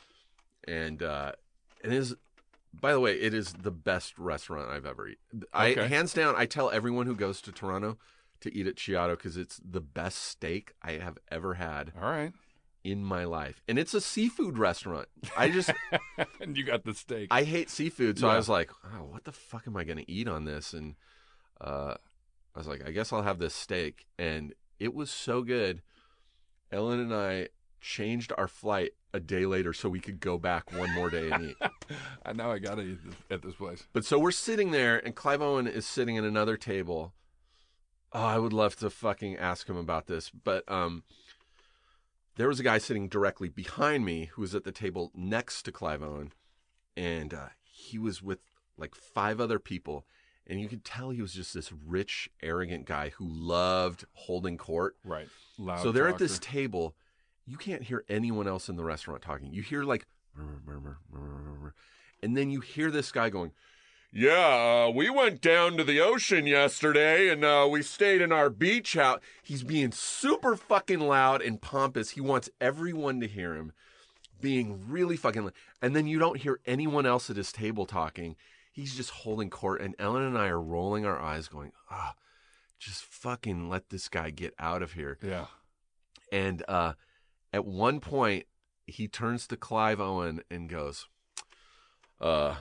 and uh it is by the way it is the best restaurant i've ever eaten i Okay. hands down i tell everyone who goes to toronto to eat at chiado because it's the best steak i have ever had All right. in my life. And it's a seafood restaurant. I just <laughs> and you got the steak. i hate seafood so i was like oh what the fuck am i gonna eat on this? And uh i was like i guess i'll have this steak. And it was so good. Ellen and i changed our flight a day later so we could go back one more day and eat <laughs> I now I gotta eat at this place. But so we're sitting there, and Clive Owen is sitting at another table. Oh, I would love to fucking ask him about this, but um, there was a guy sitting directly behind me who was at the table next to Clive Owen, and uh, he was with like five other people, and you could tell he was just this rich, arrogant guy who loved holding court. Right. Loud. so they're at this table. You can't hear anyone else in the restaurant talking. You hear like, and then you hear this guy going, "Yeah, uh, we went down to the ocean yesterday, and uh, we stayed in our beach house." He's being super fucking loud and pompous. He wants everyone to hear him, being really fucking. loud. And then you don't hear anyone else at his table talking. He's just holding court, and Ellen and I are rolling our eyes, going, "Ah." Just fucking let this guy get out of here. Yeah. And uh, at one point, he turns to Clive Owen and goes, uh,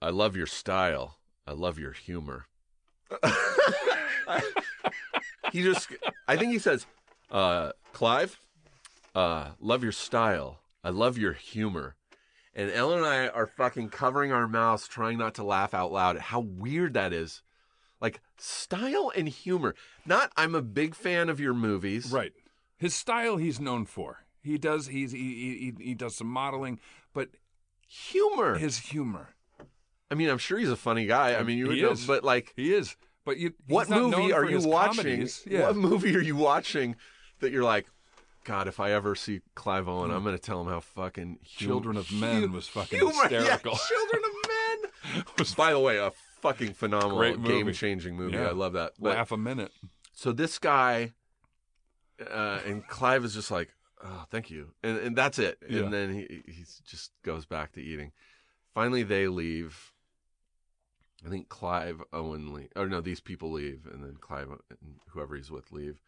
I love your style. I love your humor. <laughs> he just, I think he says, uh, Clive, uh, love your style. I love your humor. And Ellen and I are fucking covering our mouths, trying not to laugh out loud at how weird that is. Like, style and humor. Not, I'm a big fan of your movies. Right. His style he's known for. He does he's he he, he does some modeling, but Humor. his humor. I mean, I'm sure he's a funny guy. I mean, you would He know, is. but like, He is. But you what movie are you watching? Yeah. What movie are you watching that you're like, God, if I ever see Clive Owen, I'm going to tell him how fucking hum- Children of Men was fucking humor, hysterical. Yeah, <laughs> Children of Men. <laughs> Was, by the way, a fucking phenomenal, Great movie. game-changing movie. Yeah. I love that. But, Laugh a minute. so this guy, uh, and Clive is just like, oh, thank you, and and that's it. Yeah. And then he he just goes back to eating. Finally, they leave. I think Clive Owen leave. Oh no, these people leave, and then Clive and whoever he's with leave.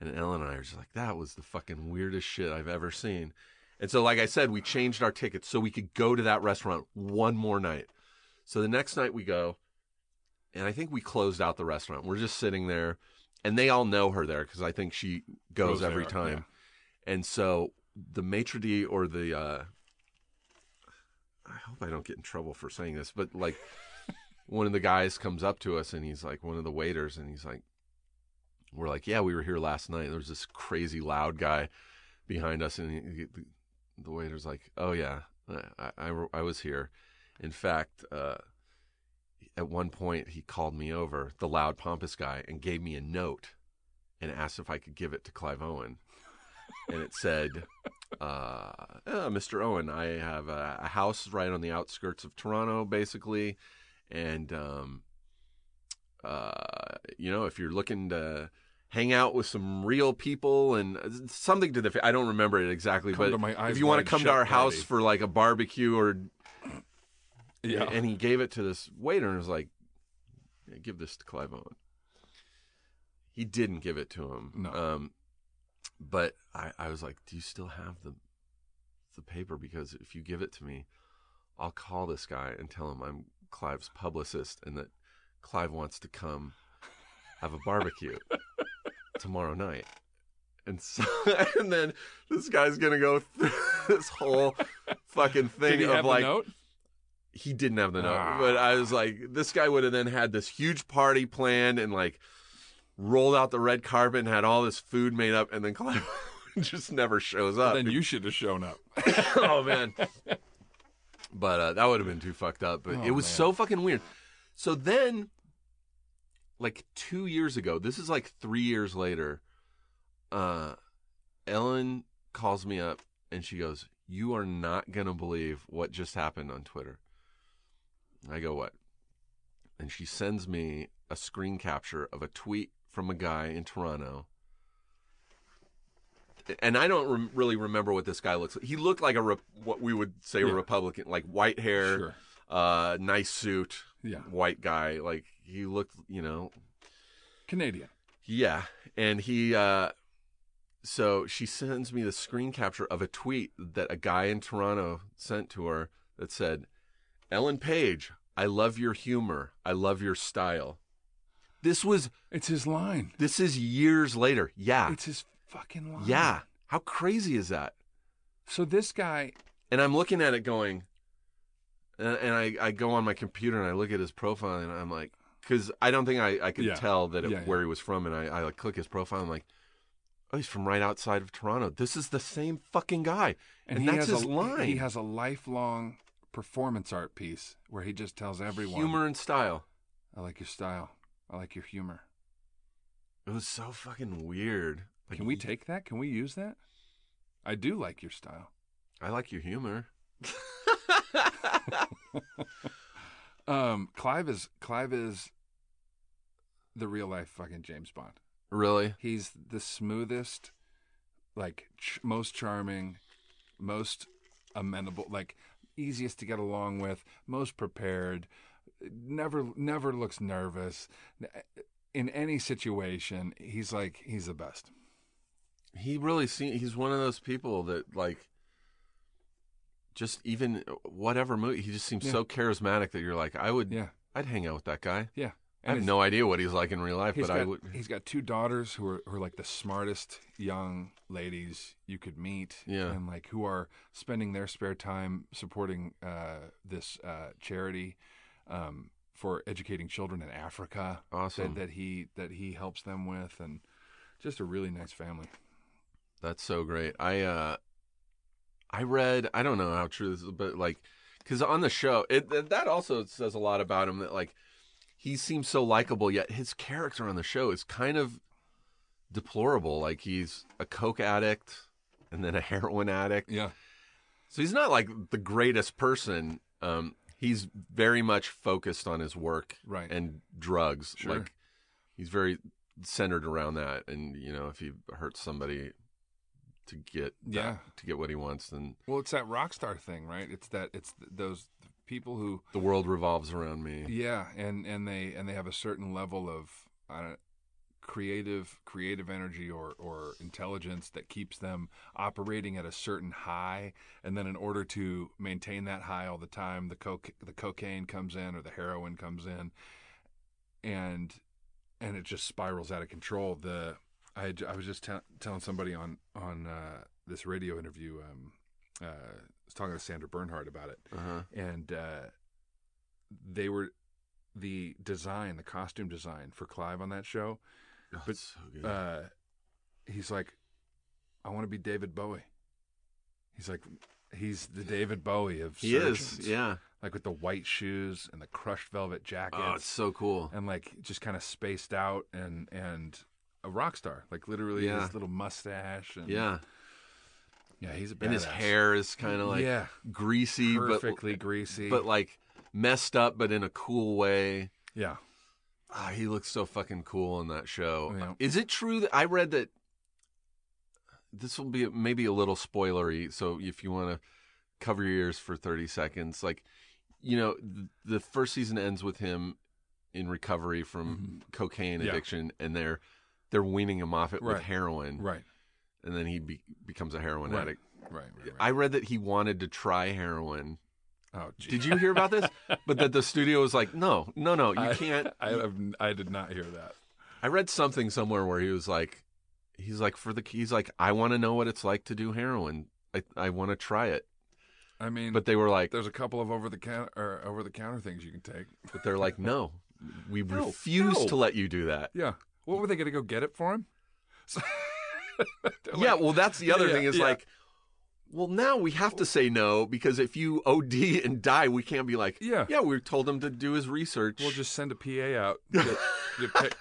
And Ellen and I are just like, that was the fucking weirdest shit I've ever seen. And so, like I said, we changed our tickets so we could go to that restaurant one more night. So the next night we go, and I think we closed out the restaurant. We're just sitting there, and they all know her there because I think she goes, Goes every there, time. And so the maitre d' or the, uh, I hope I don't get in trouble for saying this, but like <laughs> one of the guys comes up to us and he's like, one of the waiters, and he's like, we're like, yeah, we were here last night. There was this crazy loud guy behind us, and he, the, the waiter's like, oh yeah, I, I, I was here. In fact, uh, at one point he called me over, the loud pompous guy, and gave me a note and asked if I could give it to Clive Owen. And it said, uh, "Uh, Mr. Owen, I have a, a house right on the outskirts of Toronto, basically. And, um, uh, you know, if you're looking to hang out with some real people and uh, something to the, I don't remember it exactly, Come but if you want to come to our house for like a barbecue or Yeah. and he gave it to this waiter and was like, "Yeah, "Give this to Clive Owen." He didn't give it to him. No. Um, but I, I was like, "Do you still have the the paper? Because if you give it to me, I'll call this guy and tell him I'm Clive's publicist and that Clive wants to come have a barbecue <laughs> tomorrow night. And so, <laughs> and then this guy's gonna go through <laughs> this whole fucking thing of like? He didn't have the note, Ah. but I was like, this guy would have then had this huge party planned and like rolled out the red carpet and had all this food made up, and then <laughs> Clive just never shows up. Then you should have shown up. <laughs> <laughs> oh man. But uh, that would have been too fucked up. But Oh, it was man. so fucking weird. So then, like two years ago, this is like three years later. Uh, Ellen calls me up and she goes, "You are not gonna believe what just happened on Twitter." I go, "What?" And she sends me a screen capture of a tweet from a guy in Toronto and I don't rem- really remember what this guy looks like. He looked like a re- what we would say a Republican, like white hair, Sure. uh, nice suit, Yeah. white guy. Like he looked, you know, Canadian. yeah. And he, uh, so she sends me the screen capture of a tweet that a guy in Toronto sent to her that said, "Ellen Page, I love your humor. I love your style." This was It's his line. this is years later. Yeah, It's his fucking line. yeah. How crazy is that? So this guy, and I'm looking at it going, and, and I, I go on my computer and I look at his profile and I'm like, because I don't think I, I could Yeah. tell that it, Yeah, yeah. where he was from, and I, I like click his profile. I'm like, oh, he's from right outside of Toronto. This is the same fucking guy, and, he that's his a, line. He has a lifelong performance art piece where he just tells everyone, humor and style. I like your style. I like your humor." It was so fucking weird. Like, Can we take that? Can we use that? I do like your style. I like your humor. <laughs> Um, Clive is Clive is the real life fucking James Bond. really? He's the smoothest, like ch- most charming, most amenable, like easiest to get along with, most prepared. Never never looks nervous. In any situation, he's like he's the best. He really seems. He's one of those people that like. Just even whatever movie, he just seems Yeah. so charismatic that you're like, I would, Yeah, I'd hang out with that guy. yeah. I have no idea what he's like in real life, but got, I would. he's got two daughters who are who are like the smartest young ladies you could meet, Yeah. and like who are spending their spare time supporting uh, this uh, charity um, for educating children in Africa. Awesome. that, that he that he helps them with, and just a really nice family. That's so great. I uh, I read. I don't know how true this is, but like, because on the show, it that also says a lot about him. That like, he seems so likable, yet his character on the show is kind of deplorable. Like he's a coke addict and then a <laughs> heroin addict. Yeah, So he's not like the greatest person. Um, he's very much focused on his work Right. and drugs. Sure. Like he's very centered around that. And you know, if he hurts somebody to get that- Yeah. to get what he wants, then well, it's that rock star thing, right? It's that it's th- those people who the world revolves around me. Yeah, and and they and they have a certain level of uh, creative creative energy or or intelligence that keeps them operating at a certain high, and then in order to maintain that high all the time, the coke the cocaine comes in or the heroin comes in, and and it just spirals out of control. The I I was just tell telling somebody on on uh, this radio interview. Um, uh, I was talking to Sandra Bernhard about it Uh-huh. and uh, they were the design, the costume design for Clive on that show. Oh, But, so good. Uh, he's like, I want to be David Bowie. He's like, he's the David Bowie of he is, surgeons. yeah. like with the white shoes and the crushed velvet jacket. Oh, it's so cool. and like just kind of spaced out and and a rock star, like literally Yeah. his little mustache and Yeah, yeah, he's a badass. and his hair is kind of like yeah, greasy, perfectly but greasy, but like messed up, but in a cool way. yeah, Ah, he looks so fucking cool in that show. Yeah. Is it true that I read that this will be maybe a little spoilery? So if you want to cover your ears for thirty seconds, like you know, th- the first season ends with him in recovery from cocaine Mm-hmm. Yeah. addiction, and they're they're weaning him off it with heroin, right, and then he be- becomes a heroin Right. addict. right, right, right. I read that he wanted to try heroin Oh, gee. Did you hear about this? <laughs> but that the studio was like, no, no, no, you I, can't. I have, I did not hear that. I read something somewhere where he was like, he's like for the he's like, I want to know what it's like to do heroin. I I want to try it. I mean, But they were like, there's a couple of over the counter or over the counter things you can take. but they're like, no, we <laughs> No, refuse no. to let you do that. Yeah. What were they going to go get it for him? <laughs> So- <laughs> yeah, like- well, that's the other Yeah, thing is yeah. like, well, now we have to say no because if you OD and die, we can't be like, Yeah. yeah, we told him to do his research. We'll just send a PA out <laughs> to, to pick,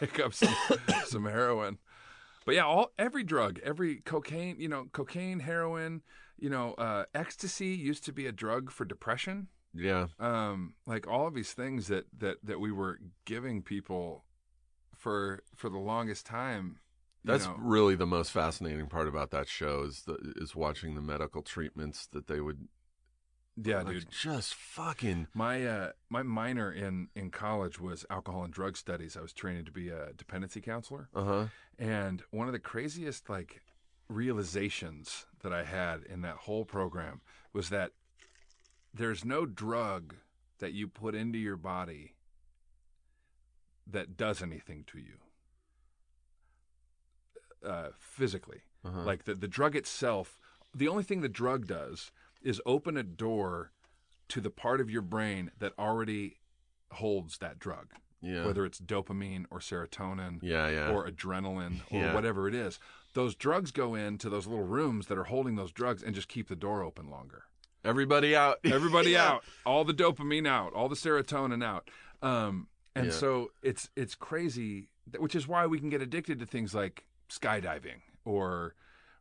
pick up some some heroin. But yeah, all every drug, every cocaine, you know, cocaine, heroin, you know, uh, ecstasy used to be a drug for depression. yeah, Um, like all of these things that that that we were giving people for for the longest time. That's know. really the most fascinating part about that show is the, is watching the medical treatments that they would yeah, like, dude. just fucking My uh, my minor in in college was alcohol and drug studies. I was training to be a dependency counselor. uh huh. And one of the craziest like realizations that I had in that whole program was that there's no drug that you put into your body that does anything to you uh, physically. Uh-huh. Like the, the drug itself, the only thing the drug does is open a door to the part of your brain that already holds that drug Yeah. whether it's dopamine or serotonin Yeah, yeah. or adrenaline or Yeah. whatever it is. Those drugs go into those little rooms that are holding those drugs and just keep the door open longer. Everybody out. <laughs> Everybody Yeah. out, all the dopamine out, all the serotonin out. Um, and Yeah. so it's it's crazy, which is why we can get addicted to things like skydiving or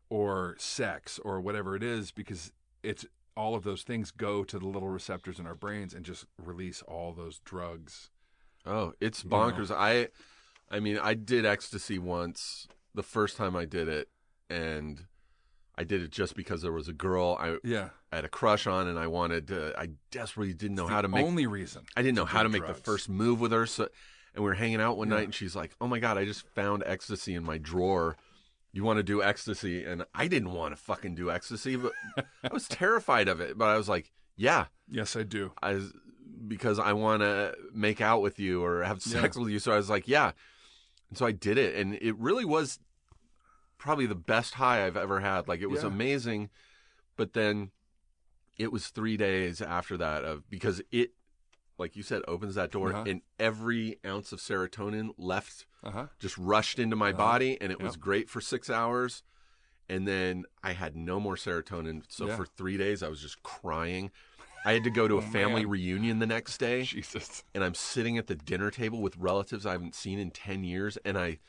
or sex or whatever it is because it's all of those things go to the little receptors in our brains and just release all those drugs. Oh, it's You know? bonkers. I I mean, I did ecstasy once the first time I did it and I did it just because there was a girl I, Yeah. I had a crush on and I wanted to I desperately didn't know It's how to make only reason. I didn't know how to make the first move with her so and we were hanging out one Yeah. night and she's like, "Oh my god, I just found ecstasy in my drawer. You want to do ecstasy?" And I didn't want to fucking do ecstasy, but <laughs> I was terrified of it, but I was like, "Yeah, Yes, I do. I was, because I want to make out with you or have sex with you. So I was like, yeah. And so I did it, and it really was probably the best high I've ever had. Like it was Yeah. amazing, but then it was three days after that of because it, like you said, opens that door, Uh-huh. and every ounce of serotonin left Uh huh. just rushed into my Uh-huh. body, and it was great for six hours. And then I had no more serotonin. So Yeah. for three days, I was just crying. I had to go to a <laughs> Oh, family man. reunion the next day <laughs> Jesus. and I'm sitting at the dinner table with relatives I haven't seen in 10 years and I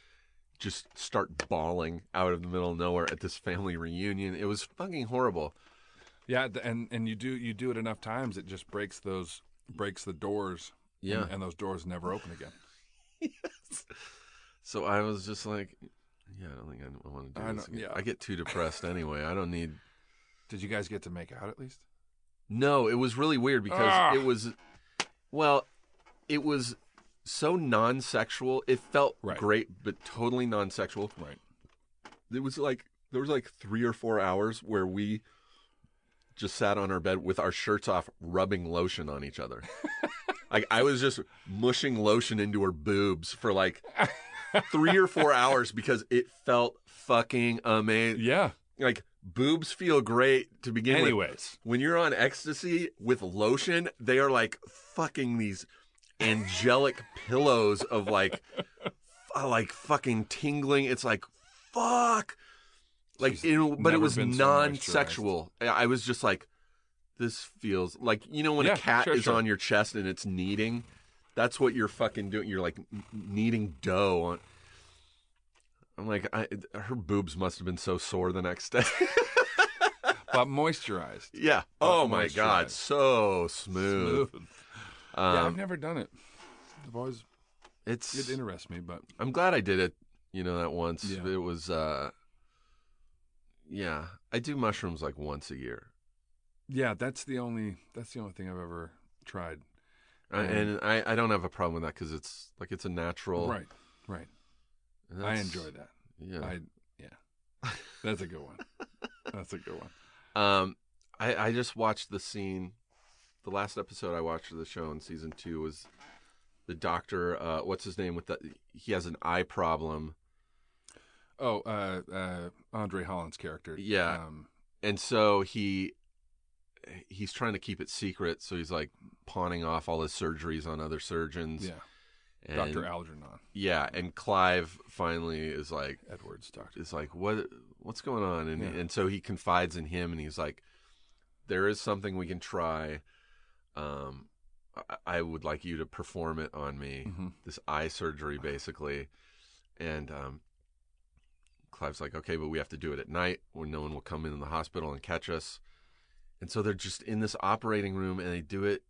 just start bawling out of the middle of nowhere at this family reunion. It was fucking horrible. Yeah, and and you do you do it enough times, it just breaks those breaks the doors. Yeah. and, those doors never open again. <laughs> yes. So I was just like, yeah, I don't think I want to do I this. again. yeah. I get too depressed anyway. I don't need. Did you guys get to make out at least? No, it was really weird because Ah. it was, well, it was so non sexual. It felt Right. great, but totally non sexual. Right. it was like there was like three or four hours where we just sat on our bed with our shirts off rubbing lotion on each other <laughs> like i was just mushing lotion into her boobs for like three or four <laughs> hours because it felt fucking amazing Yeah. like boobs feel great to begin with Anyways. when you're on ecstasy with lotion they are like fucking these angelic <laughs> pillows of like f- like fucking tingling it's like fuck like She's you know, but it was non-sexual I- i was just like this feels like you know when Yeah, a cat sure, is sure. on your chest and it's kneading that's what you're fucking doing you're like kneading dough on i'm like I, her boobs must have been so sore the next day <laughs> But moisturized. Yeah. But Oh my god, so smooth. Smooth. yeah, I've Um, never done it. I've always it's. it interests me, but I'm glad I did it. You know that once. Yeah. It was. uh Yeah, I do mushrooms like once a year, yeah, that's the only that's the only thing I've ever tried. Um, and I, I don't have a problem with that because it's like it's a natural. Right. Right. I enjoy that. Yeah. I yeah. That's a good one. <laughs> That's a good one. Um, I I just watched the scene the last episode I watched of the show in season two was the doctor. Uh, what's his name? With the he has an eye problem, Oh, uh, uh, Andre Holland's character. Yeah. Um, and so he he's trying to keep it secret. So he's like pawning off all his surgeries on other surgeons. yeah. and, Dr. Algernon Yeah, and Clive finally is like Edwards. Doctor. is like what what's going on and Yeah. and so he confides in him and he's like there is something we can try um I, I would like you to perform it on me Mhm. this eye surgery basically and um Clive's like okay but we have to do it at night when no one will come in the hospital and catch us and so they're just in this operating room and they do it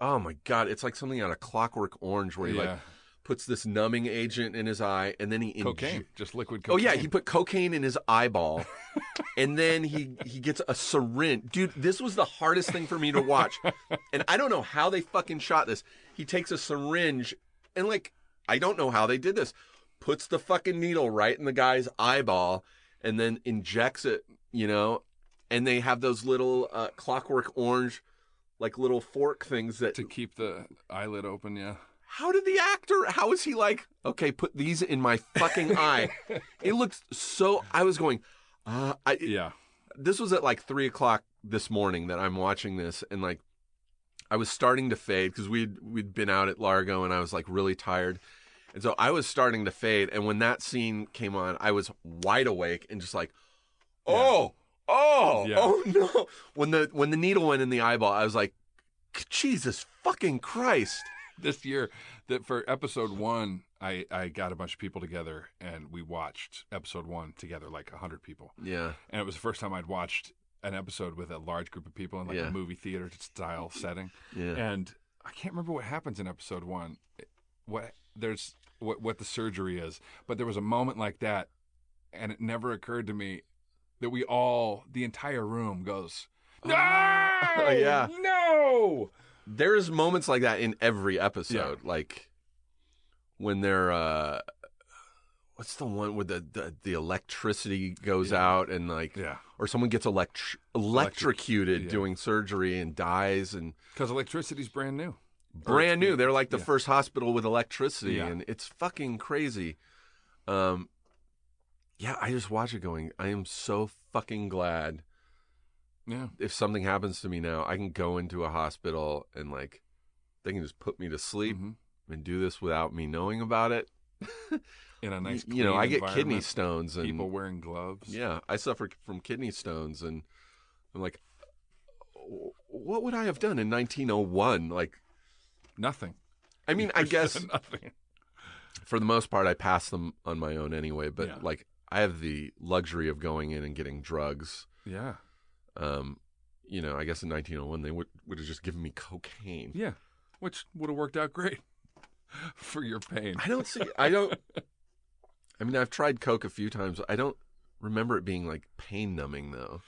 oh my god it's like something out of clockwork orange where he yeah. like puts this numbing agent in his eye and then he cocaine. Just liquid cocaine. Oh yeah, he put cocaine in his eyeball, <laughs> and then he he gets a syringe. Dude, this was the hardest thing for me to watch, and I don't know how they fucking shot this. He takes a syringe, and like I don't know how they did this. Puts the fucking needle right in the guy's eyeball, and then injects it. You know, and they have those little uh, clockwork orange, like little fork things that to keep the eyelid open. Yeah. how did the actor how is he like okay put these in my fucking eye <laughs> it looks so i was going uh I, Yeah. this was at like three o'clock this morning that i'm watching this and like i was starting to fade because we'd we'd been out at largo and i was like really tired and so i was starting to fade and when that scene came on i was wide awake and just like oh oh Yeah. oh <laughs> no when the when the needle went in the eyeball i was like jesus fucking christ This year, that for episode one, I I got a bunch of people together and we watched episode one together, like a hundred people. yeah And it was the first time I'd watched an episode with a large group of people in like Yeah. a movie theater style setting. yeah And I can't remember what happens in episode one. What there's what what the surgery is, but there was a moment like that, and it never occurred to me that we all, the entire room, goes, "No, <laughs> yeah. no." there's moments like that in every episode like when they're uh what's the one where the the, the electricity goes Yeah. out and like Yeah, or someone gets elect- electrocuted yeah. doing surgery and dies and because electricity's brand new. Brand new they're like the yeah. first hospital with electricity Yeah. and it's fucking crazy um yeah i just watch it going i am so fucking glad Yeah, if something happens to me now, I can go into a hospital and like they can just put me to sleep Mhm. and do this without me knowing about it. <laughs> in a nice, you know, I get kidney stones and People wearing gloves. yeah, I suffer from kidney stones and I'm like what would I have done in 1901? Like nothing. I mean, <laughs> I guess nothing. for the most part I pass them on my own anyway, but Yeah. like I have the luxury of going in and getting drugs. Yeah, Um, you know, I guess in 1901 they would would have just given me cocaine. yeah, which would have worked out great <laughs> for your pain. I don't see. I don't. I mean, I've tried Coke a few times. I don't remember it being like pain numbing though.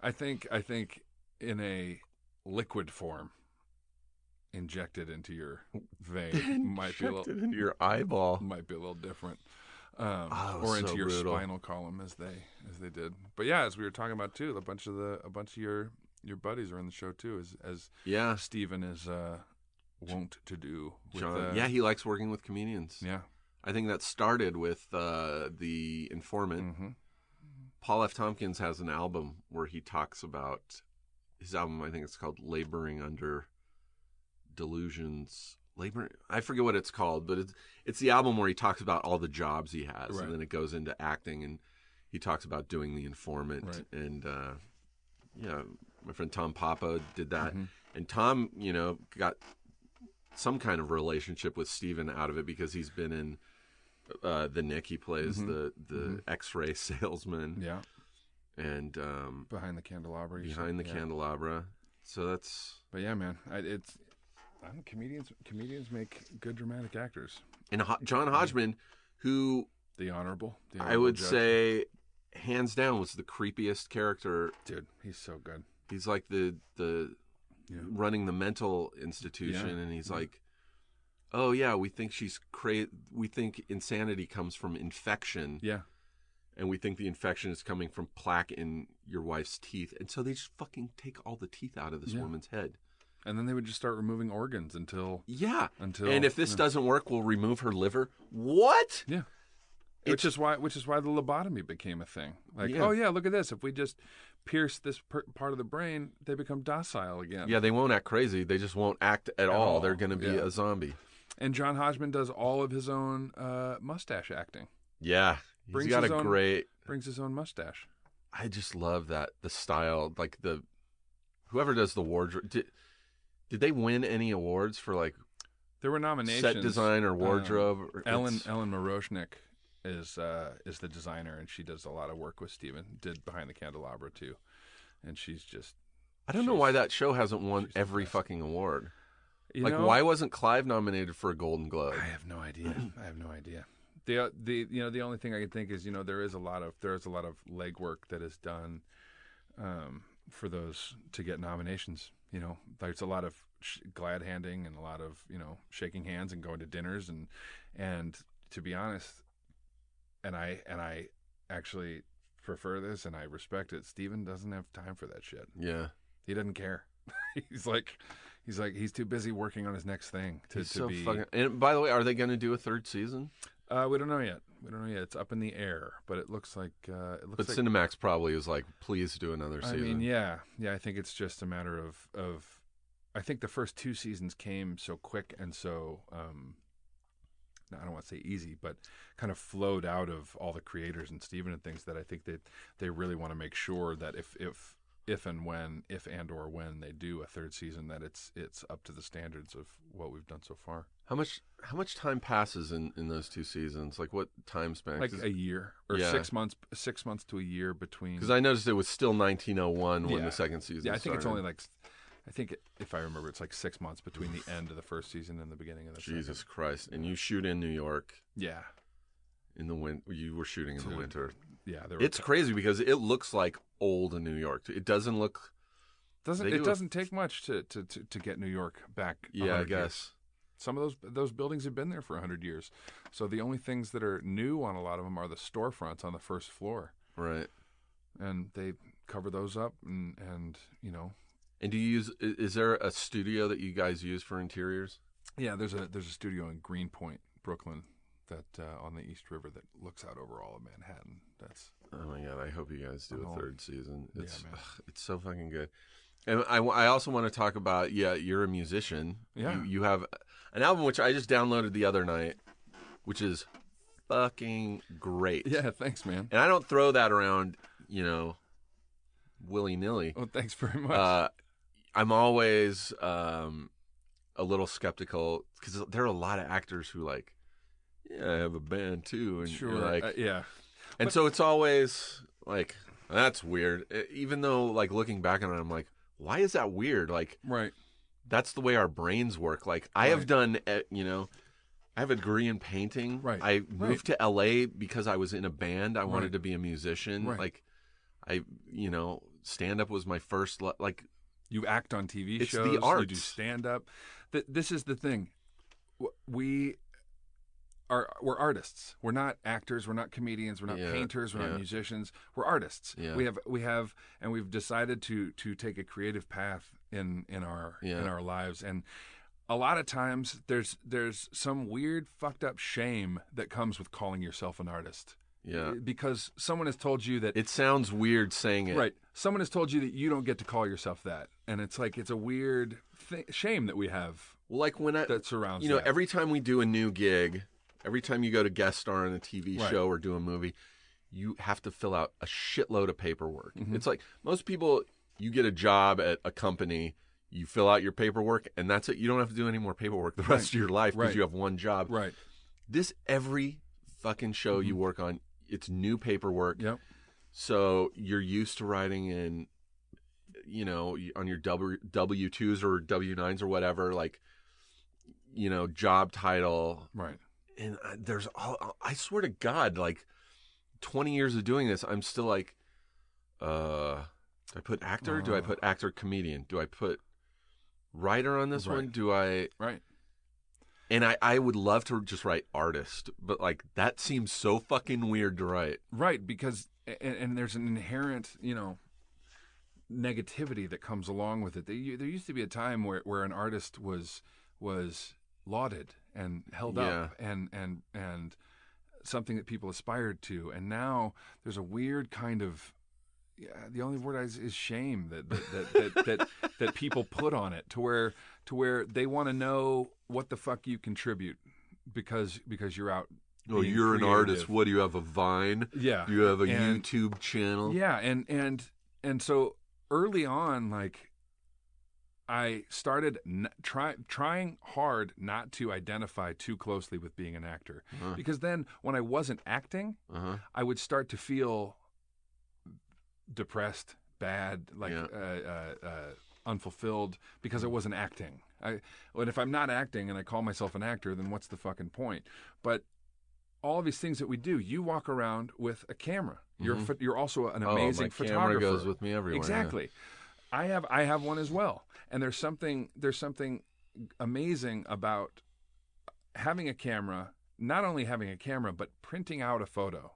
I think I think in a liquid form, injected into your vein <laughs> might be a little into your eyeball. might be a little different, um, Oh, or into so your brutal. spinal column as they as they did. But yeah, as we were talking about too, a bunch of the a bunch of your your buddies are in the show too, as as Yeah, Steven is uh, wont to do. With, John. uh, yeah, he likes working with comedians. yeah. I think that started with uh, the informant. hmm Paul F. Tompkins has an album where he talks about his album. I think it's called "Laboring Under Delusions." Labor. I forget what it's called, but it's it's the album where he talks about all the jobs he has, Right. and then it goes into acting, and he talks about doing the informant, Right. and uh, yeah, my friend Tom Papa did that, Mhm. and Tom, you know, got some kind of relationship with Steven out of it because he's been in uh, the Knick. He plays Mhm. the the X-ray <laughs> salesman Yeah. and um, Behind the candelabra. behind the yeah. candelabra. So that's But yeah, man, I, it's I comedians. Comedians make good dramatic actors. and Ho- John Hodgman, who The honorable. The I would judge. say, hands down, was the creepiest character. dude, he's so good. He's like the the Yeah. running the mental institution, Yeah. and he's Yeah. like, "Oh yeah, we think she's crazy. We think insanity comes from infection, Yeah, and we think the infection is coming from plaque in your wife's teeth, and so they just fucking take all the teeth out of this woman's head." And then they would just start removing organs until Yeah. Until- and if this yeah. doesn't work, we'll remove her liver. What? yeah. Which is why, which is why the lobotomy became a thing. Like, Yeah. oh yeah, look at this. If we just pierce this per- part of the brain, they become docile again. Yeah, they won't act crazy. They just won't act at, all. all, They're going to be yeah. a zombie. And John Hodgman does all of his own uh, mustache acting. Yeah. He's Brings got a own- great. Brings his own mustache. I just love that the style, like the whoever does the wardrobe. Did, did they win any awards for like There were nominations. set design or Um, wardrobe? Or- Ellen it's- Ellen Mirojnick is uh, is the designer, and she does a lot of work with Steven. Did Behind the Candelabra too, and she's just I don't know she's- why that show hasn't won she's the every best. fucking award. you like, know, why wasn't Clive nominated for a Golden Globe? I have no idea. <clears throat> I have no idea. The uh, the you know the only thing I can think is you know there is a lot of there is a lot of legwork that is done um, for those to get nominations. You know, there's a lot of sh- glad handing and a lot of you know shaking hands and going to dinners and and to be honest, and I and I actually prefer this and I respect it. Steven doesn't have time for that shit. Yeah, He doesn't care. <laughs> he's like he's like he's too busy working on his next thing to, to so be fucking. And by the way, are they going to do a third season? Uh, we don't know yet. We don't know yet. It's up in the air, but it looks like uh, it looks But like. Cinemax probably is like, please do another season. I mean, yeah, yeah. I think it's just a matter of of. I think the first two seasons came so quick and so. Um, I don't want to say easy, but kind of flowed out of all the creators and Steven and things that I think that they really want to make sure that if if if and when if and or when they do a third season that it's it's up to the standards of what we've done so far. How much how much time passes in, in those two seasons? Like what time span? Like a year or Yeah. six months, six months to a year between. Because I noticed it was still 1901 when the second season. Yeah, I think it's only like, I think if I remember, it's like six months between the end of the first season and the beginning of the Jesus second. Christ! And you shoot in New York Yeah, in the win. You were shooting in the winter. Yeah. There were It's crazy because it looks like old in New York. It doesn't look. doesn't it do doesn't take much to, to, to, to get New York back. Yeah, I 100 years. guess. some of those those buildings have been there for hundred years. So the only things that are new on a lot of them are the storefronts on the first floor, Right. and they cover those up and and you know. And do you use? Is there a studio that you guys use for interiors? Yeah, there's a there's a studio in Greenpoint, Brooklyn, that uh, on the East River that looks out over all of Manhattan. That's Oh my god! I hope you guys do Oh. a third season. It's man. ugh, it's so fucking good. And I, I also want to talk about yeah, you're a musician. Yeah. You, you have an album which I just downloaded the other night, which is fucking great. yeah. Thanks, man. And I don't throw that around, you know, willy nilly. Well, thanks very much. Uh, I'm always um, a little skeptical because there are a lot of actors who like, yeah, I have a band too, and sure. you're like, uh, yeah. and But- so it's always like that's weird. Even though like looking back on it, I'm like, why is that weird? Like Right. that's the way our brains work. Like I have done, you know, I have a degree in painting. Right. I moved to LA because I was in a band. I wanted to be a musician. Right. Like I, you know, stand up was my first. le- Like You act on TV It's the shows. You do stand up. Th- this is the thing. We are we're artists. We're not actors. We're not comedians. We're not Yeah, painters. We're yeah. not musicians. We're artists. Yeah. We have we have and we've decided to to take a creative path in in our in our lives and. A lot of times, there's there's some weird fucked up shame that comes with calling yourself an artist. yeah, eh, because someone has told you that it sounds weird saying it. Right. Someone has told you that you don't get to call yourself that, and it's like it's a weird th- shame that we have Well, like when I, that surrounds. you know, that. every time we do a new gig, every time you go to guest star on a TV Right. show or do a movie, you have to fill out a shitload of paperwork. Mm-hmm. It's like most people, you get a job at a company, you fill out your paperwork, and that's it. You don't have to do any more paperwork the rest of your life because Right. you have one job. right. This every fucking show you work on, it's new paperwork. Mm-hmm. Yep. So you're used to writing in, you know, on your W W twos or W nines or whatever, like, you know, job title. Right. And uh, there's all, I swear to God, like, 20 years of doing this, I'm still like, uh, do I put actor? Do I Uh. put actor comedian? Do I put writer on this one? Do I? Right. And I, I would love to just write artist, but like that seems so fucking weird to write. Right. Because and, and there's an inherent, you know, negativity that comes along with it. There, there used to be a time where, where an artist was was lauded and held up and and and something that people aspired to, and now there's a weird kind of yeah, the only word is, is shame that that that, that, that that people put on it to where to where they want to know what the fuck you contribute because because you're out. Oh, you're an artist. What do you have? A Vine? Yeah. You have a And- YouTube channel? Yeah, and and and so early on, like I started n- try, trying hard not to identify too closely with being an actor, because then when I wasn't acting, Uh-huh. I would start to feel depressed, bad, like Yeah. uh, uh, uh, unfulfilled because I wasn't acting. I, and if I'm not acting and I call myself an actor, then what's the fucking point? But all of these things that we do, you walk around with a camera. You're pho- you're also an amazing Oh, my camera photographer. goes with me everywhere, yeah. I have I have one as well, and there's something there's something amazing about having a camera. Not only having a camera, but printing out a photo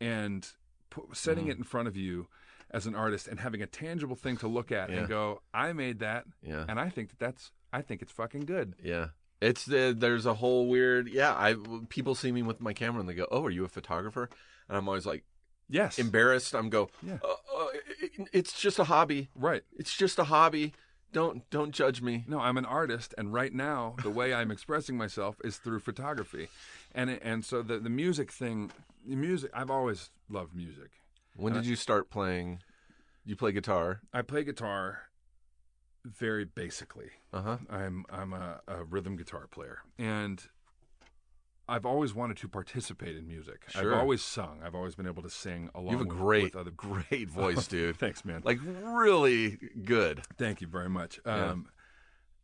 and pu- setting Mm-hmm. it in front of you as an artist and having a tangible thing to look at Yeah. and go, I made that, Yeah. and I think that that's I think it's fucking good. Yeah. It's the, there's a whole weird yeah. I people see me with my camera and they go, "Oh, are you a photographer?" And I'm always like Yes, embarrassed. I'm go, Yeah. uh, uh, it- "It's just a hobby. right. It's just a hobby. Don't don't judge me." No, I'm an artist, and right now the way I'm expressing myself is through photography, and and so the the music thing, the music. I've always loved music. When did you start playing? You play guitar. I play guitar very basically. Uh huh. I'm I'm a, a rhythm guitar player, and I've always wanted to participate in music. Sure. I've always sung. I've always been able to sing along. You have a with- great, with other. <laughs> great voice, dude. <laughs> Thanks, man. Like really good. Thank you very much. Yeah. Um,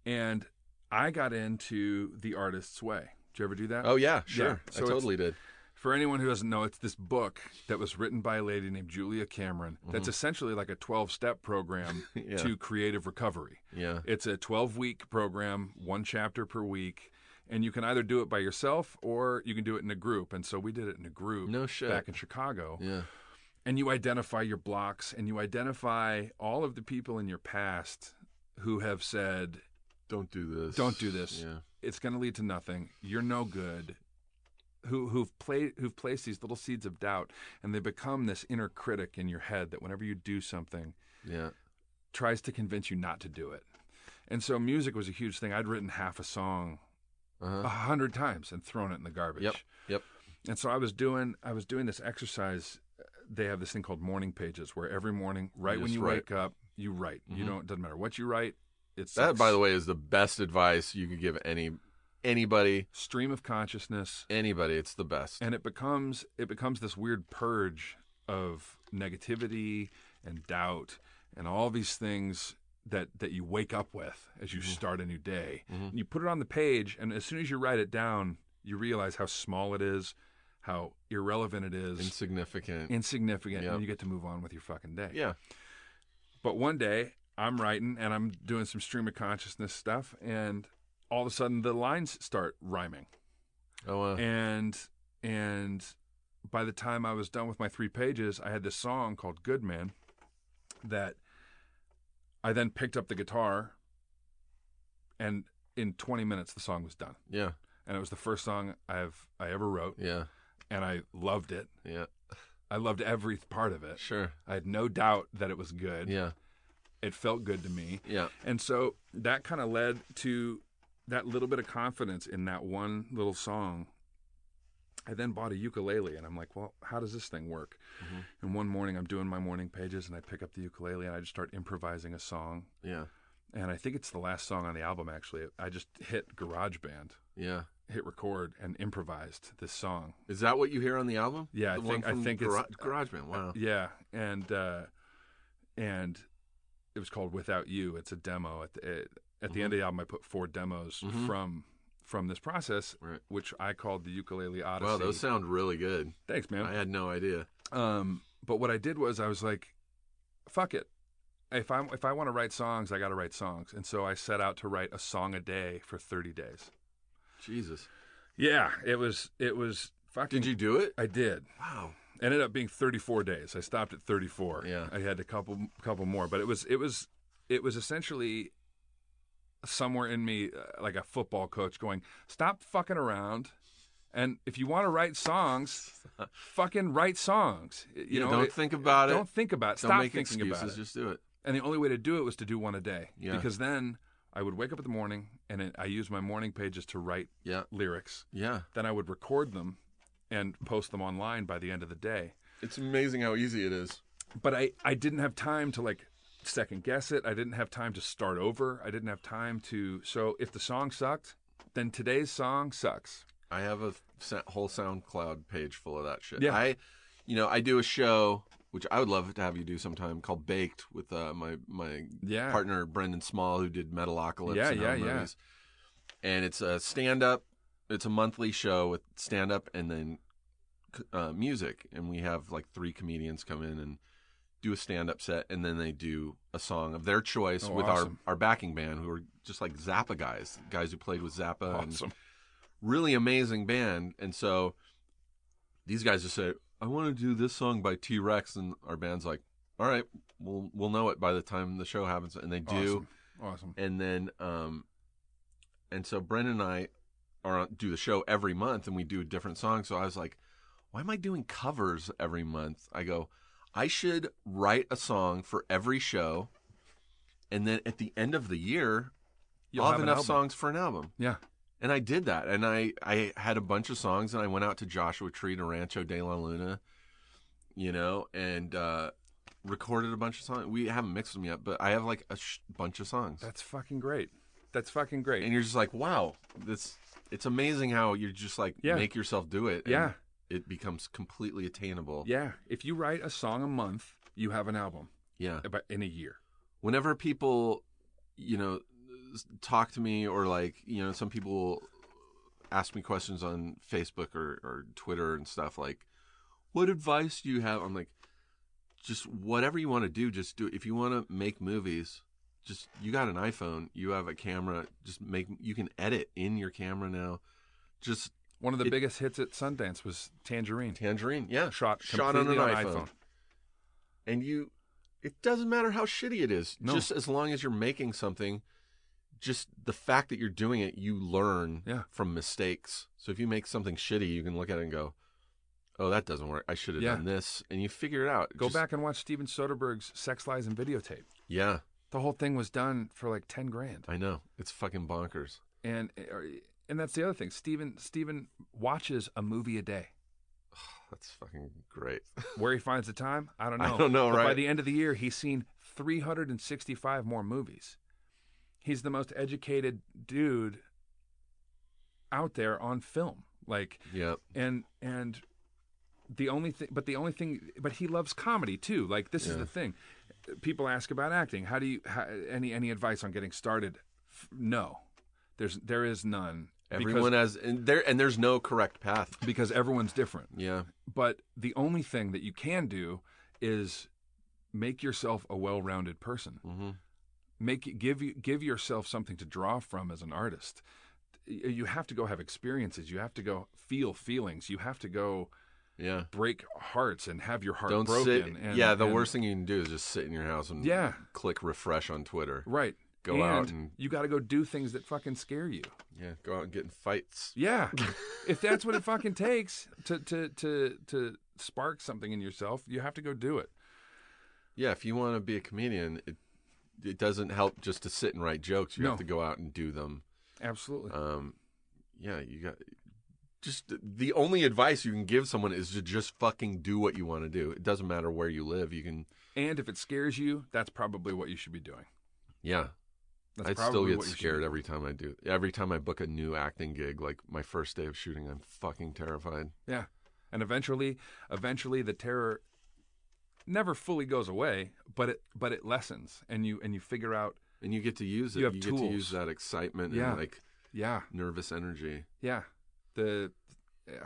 and I got into the artist's way. Did you ever do that? Oh yeah, sure. So I totally did. For anyone who doesn't know, it's this book that was written by a lady named Julia Cameron. That's essentially like a 12 step program Mm-hmm. <laughs> Yeah. to creative recovery. Yeah. It's a 12 week program, one chapter per week. And you can either do it by yourself or you can do it in a group. And so we did it in a group No shit. back in Chicago. Yeah. And you identify your blocks and you identify all of the people in your past who have said, Don't do this. don't do this. Yeah. It's going to lead to nothing. You're no good. Who who've played who've placed these little seeds of doubt, and they become this inner critic in your head that whenever you do something, Yeah. tries to convince you not to do it. And so music was a huge thing. I'd written half a song a Uh-huh. hundred times and thrown it in the garbage. Yep. Yep. And so I was doing I was doing this exercise. They have this thing called morning pages, where every morning, right when you write. wake up, you write. You Mhm. don't. Doesn't matter what you write. It's That, by the way, is the best advice you could give any anybody. stream of consciousness. Anybody, it's the best. and it becomes it becomes this weird purge of negativity and doubt and all these things that that you wake up with as you Mm-hmm. start a new day. And you put it on the page, and as soon as you write it down, you realize how small it is, how irrelevant it is, Insignificant. insignificant, Yep. and you get to move on with your fucking day. yeah. But one day I'm writing and I'm doing some stream of consciousness stuff, and all of a sudden the lines start rhyming Oh, uh, and and by the time I was done with my three pages, I had this song called "Good Man" that I then picked up the guitar, and in 20 minutes the song was done, yeah. and it was the first song I've I ever wrote, Yeah. and I loved it. Yeah. I loved every part of it. Sure. I had no doubt that it was good. Yeah. It felt good to me. Yeah. And so that kind of led to that little bit of confidence in that one little song. I then bought a ukulele and I'm like, well, how does this thing work? And one morning I'm doing my morning pages and I pick up the ukulele and I just start improvising a song. Yeah. And I think it's the last song on the album actually. I just hit GarageBand, Yeah. hit record and improvised this song. Is that what you hear on the album? Yeah, I think- I think it's- uh, GarageBand. Wow. Yeah, and uh, and it was called "Without You." It's a demo. At the at the Mm-hmm. end of the album, I put four demos from from this process, Right. which I called the ukulele odyssey. Wow, those sound really good. Thanks, man. I had no idea. Um, but what I did was I was like, "Fuck it." If I if I want to write songs, I got to write songs, and so I set out to write a song a day for thirty days. Jesus. Yeah, it was it was fucking. Did you do it? I did. Wow. ended up being 34 days. I stopped at 34. Yeah. I had a couple couple more, but it was it was it was essentially somewhere in me uh, like a football coach going, "Stop fucking around." And if you want to write songs, <laughs> fucking write songs. You Yeah, know, don't it- think about it. Don't think about it. Don't Stop make thinking excuses. about it. Just do it. And the only way to do it was to do one a day. Yeah. Because then I would wake up in the morning and it, I use my morning pages to write Yeah. lyrics. Yeah. Then I would record them and post them online by the end of the day. It's amazing how easy it is. But I, I didn't have time to like second guess it. I didn't have time to start over. I didn't have time to. So if the song sucked, then today's song sucks. I have a whole SoundCloud page full of that shit. Yeah. I, you know, I do a show which I would love to have you do sometime called Baked with uh, my my Yeah. partner Brendan Small who did Metalocalypse. Yeah, and yeah, yeah. movies. And it's a stand up. It's a monthly show with stand up and then uh, music, and we have like three comedians come in and do a stand up set, and then they do a song of their choice Oh, with awesome. our our backing band who are just like Zappa guys, guys who played with Zappa and Awesome. really amazing band. And so these guys just say, I want to do this song by T Rex. And our band's like, all right, we'll, we'll know it by the time the show happens. And they do. Awesome. Awesome. And then, um, and so Brendan and I are on, do the show every month and we do a different song. So I was like, why am I doing covers every month? I go, I should write a song for every show. And then at the end of the year, You'll I'll have have enough songs for an album. Yeah. And I did that. And I, I had a bunch of songs and I went out to Joshua Tree to Rancho de la Luna, you know, and uh, recorded a bunch of songs. We haven't mixed them yet, but I have like a sh- bunch of songs. That's fucking great. That's fucking great. and you're just like, wow, this, it's amazing how you just like Yeah. make yourself do it. and Yeah. It becomes completely attainable. yeah. If you write a song a month, you have an album Yeah. about in a year. whenever people you know talk to me or like you know some people will ask me questions on facebook or, or twitter and stuff like what advice do you have i'm like just whatever you want to do just do it if you want to make movies just you got an iphone you have a camera just make you can edit in your camera now just One of the It- biggest hits at Sundance was Tangerine. tangerine yeah Shot shot on an completely iphone. iPhone. and you it doesn't matter how shitty it is No. just as long as you're making something just the fact that you're doing it you learn Yeah. from mistakes so if you make something shitty you can look at it and go oh that doesn't work i should have Yeah. done this and you figure it out Go Just- back and watch Steven Soderbergh's Sex Lies and Videotape. yeah The whole thing was done for like ten grand, i know it's fucking bonkers and uh, and that's the other thing. Steven Steven watches a movie a day. <sighs> that's fucking great <laughs> Where he finds the time, I don't know. I don't know, But By the end of the year, he's seen 365 more movies. He's the most educated dude out there on film. Like, yeah and and the only thing, but the only thing, but he loves comedy too. Like, this is the thing. People ask about acting. How do you? How, any any advice on getting started? No, there's there is none. everyone because, has and there and there's no correct path because everyone's different. yeah But the only thing that you can do is make yourself a well-rounded person. hmm Make give you give yourself something to draw from as an artist. You have to go have experiences. You have to go feel feelings. You have to go yeah break hearts and have your heart don't broken. sit and, yeah the and- worst thing you can do is just sit in your house and Yeah. click refresh on twitter Right. Go and out and- you got to go do things that fucking scare you. yeah go out and get in fights Yeah. <laughs> if that's what it fucking takes to to to to spark something in yourself, you have to go do it. Yeah, if you want to be a comedian, it it doesn't help just to sit and write jokes. You No. have to go out and do them. Absolutely. Um, yeah, you got just the only advice you can give someone is to just fucking do what you want to do. It doesn't matter where you live. You can, and if it scares you, that's probably what you should be doing. yeah. I still get you scared every time I do. Every time I book a new acting gig, like my first day of shooting, I'm fucking terrified. Yeah. And eventually, eventually the terror never fully goes away, but it but it lessens and you and you figure out, And you get to use it. You have get to use that excitement Yeah. and like yeah, nervous energy. yeah. The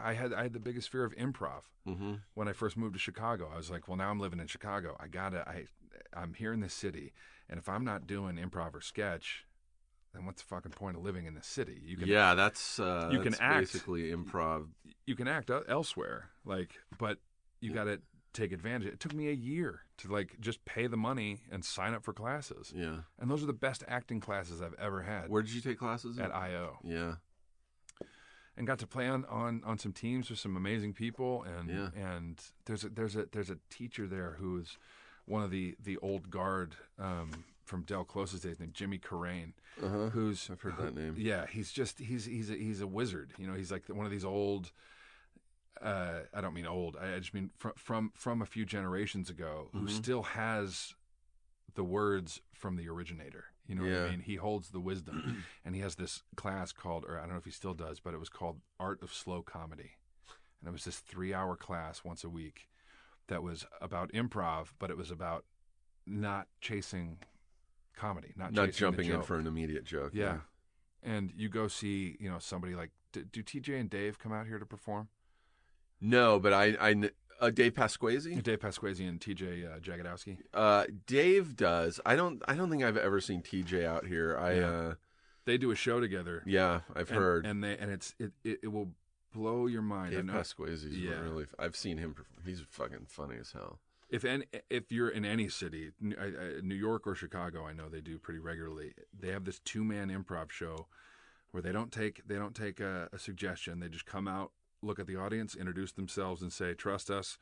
I had I had the biggest fear of improv hmm when I first moved to Chicago. I was like, well, now I'm living in Chicago. I gotta I I'm here in this city, and if I'm not doing improv or sketch, then what's the fucking point of living in the city? You can Yeah, that's uh, you can that's act. basically improv. you can act elsewhere, like, but you got to take advantage. It took me a year to like just pay the money and sign up for classes. Yeah. And those are the best acting classes I've ever had Where did you take classes? at IO. yeah. and got to play on, on, on some teams with some amazing people and Yeah. and there's a there's a there's a teacher there who's one of the the old guard um, from Del Close's days named Jimmy Carrane Uh-huh. who's I've heard who- that name. Yeah, he's just he's he's a, he's a wizard. You know, he's like one of these old. Uh, I don't mean old. I I just mean from from from a few generations ago, who Mhm. still has the words from the originator. You know what I mean? He holds the wisdom, <clears throat> and he has this class called, or I don't know if he still does, but it was called Art of Slow Comedy, and it was this three-hour class once a week that was about improv, but it was about not chasing comedy, not Not jumping in for an immediate joke. Yeah. And you go see, you know, somebody like, do, do TJ and Dave come out here to perform? No, but I, I, uh, Dave Pasquesi. Dave Pasquesi and TJ uh, Jagodowski. Uh, Dave does. I don't. I don't think I've ever seen TJ out here. I. Yeah. Uh, They do a show together. yeah, I've and, heard. And they and it's it, it, it will blow your mind. I Dave know- Pasquesi's Yeah. really. I've seen him. perf- He's fucking funny as hell. if any, if you're in any city, I- I- New York or Chicago, I know they do pretty regularly. They have this two man improv show where they don't take they don't take a, a suggestion. They just come out, look at the audience, introduce themselves, and say, "Trust us,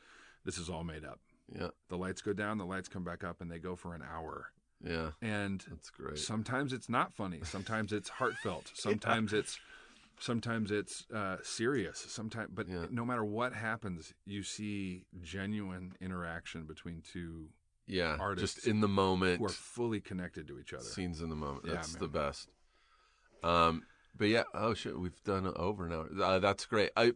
this is all made up." Yeah, The lights go down, the lights come back up, and they go for an hour. yeah, And that's great. sometimes it's not funny. Sometimes it's heartfelt. <laughs> Sometimes it's sometimes it's uh, serious. Sometimes, but Yeah. no matter what happens, you see genuine interaction between two yeah, artists just in the moment. who are fully connected to each other. Scenes in the moment. That's man. the best. Um, but yeah. Oh shit, we've done it over now. Uh, that's great. I.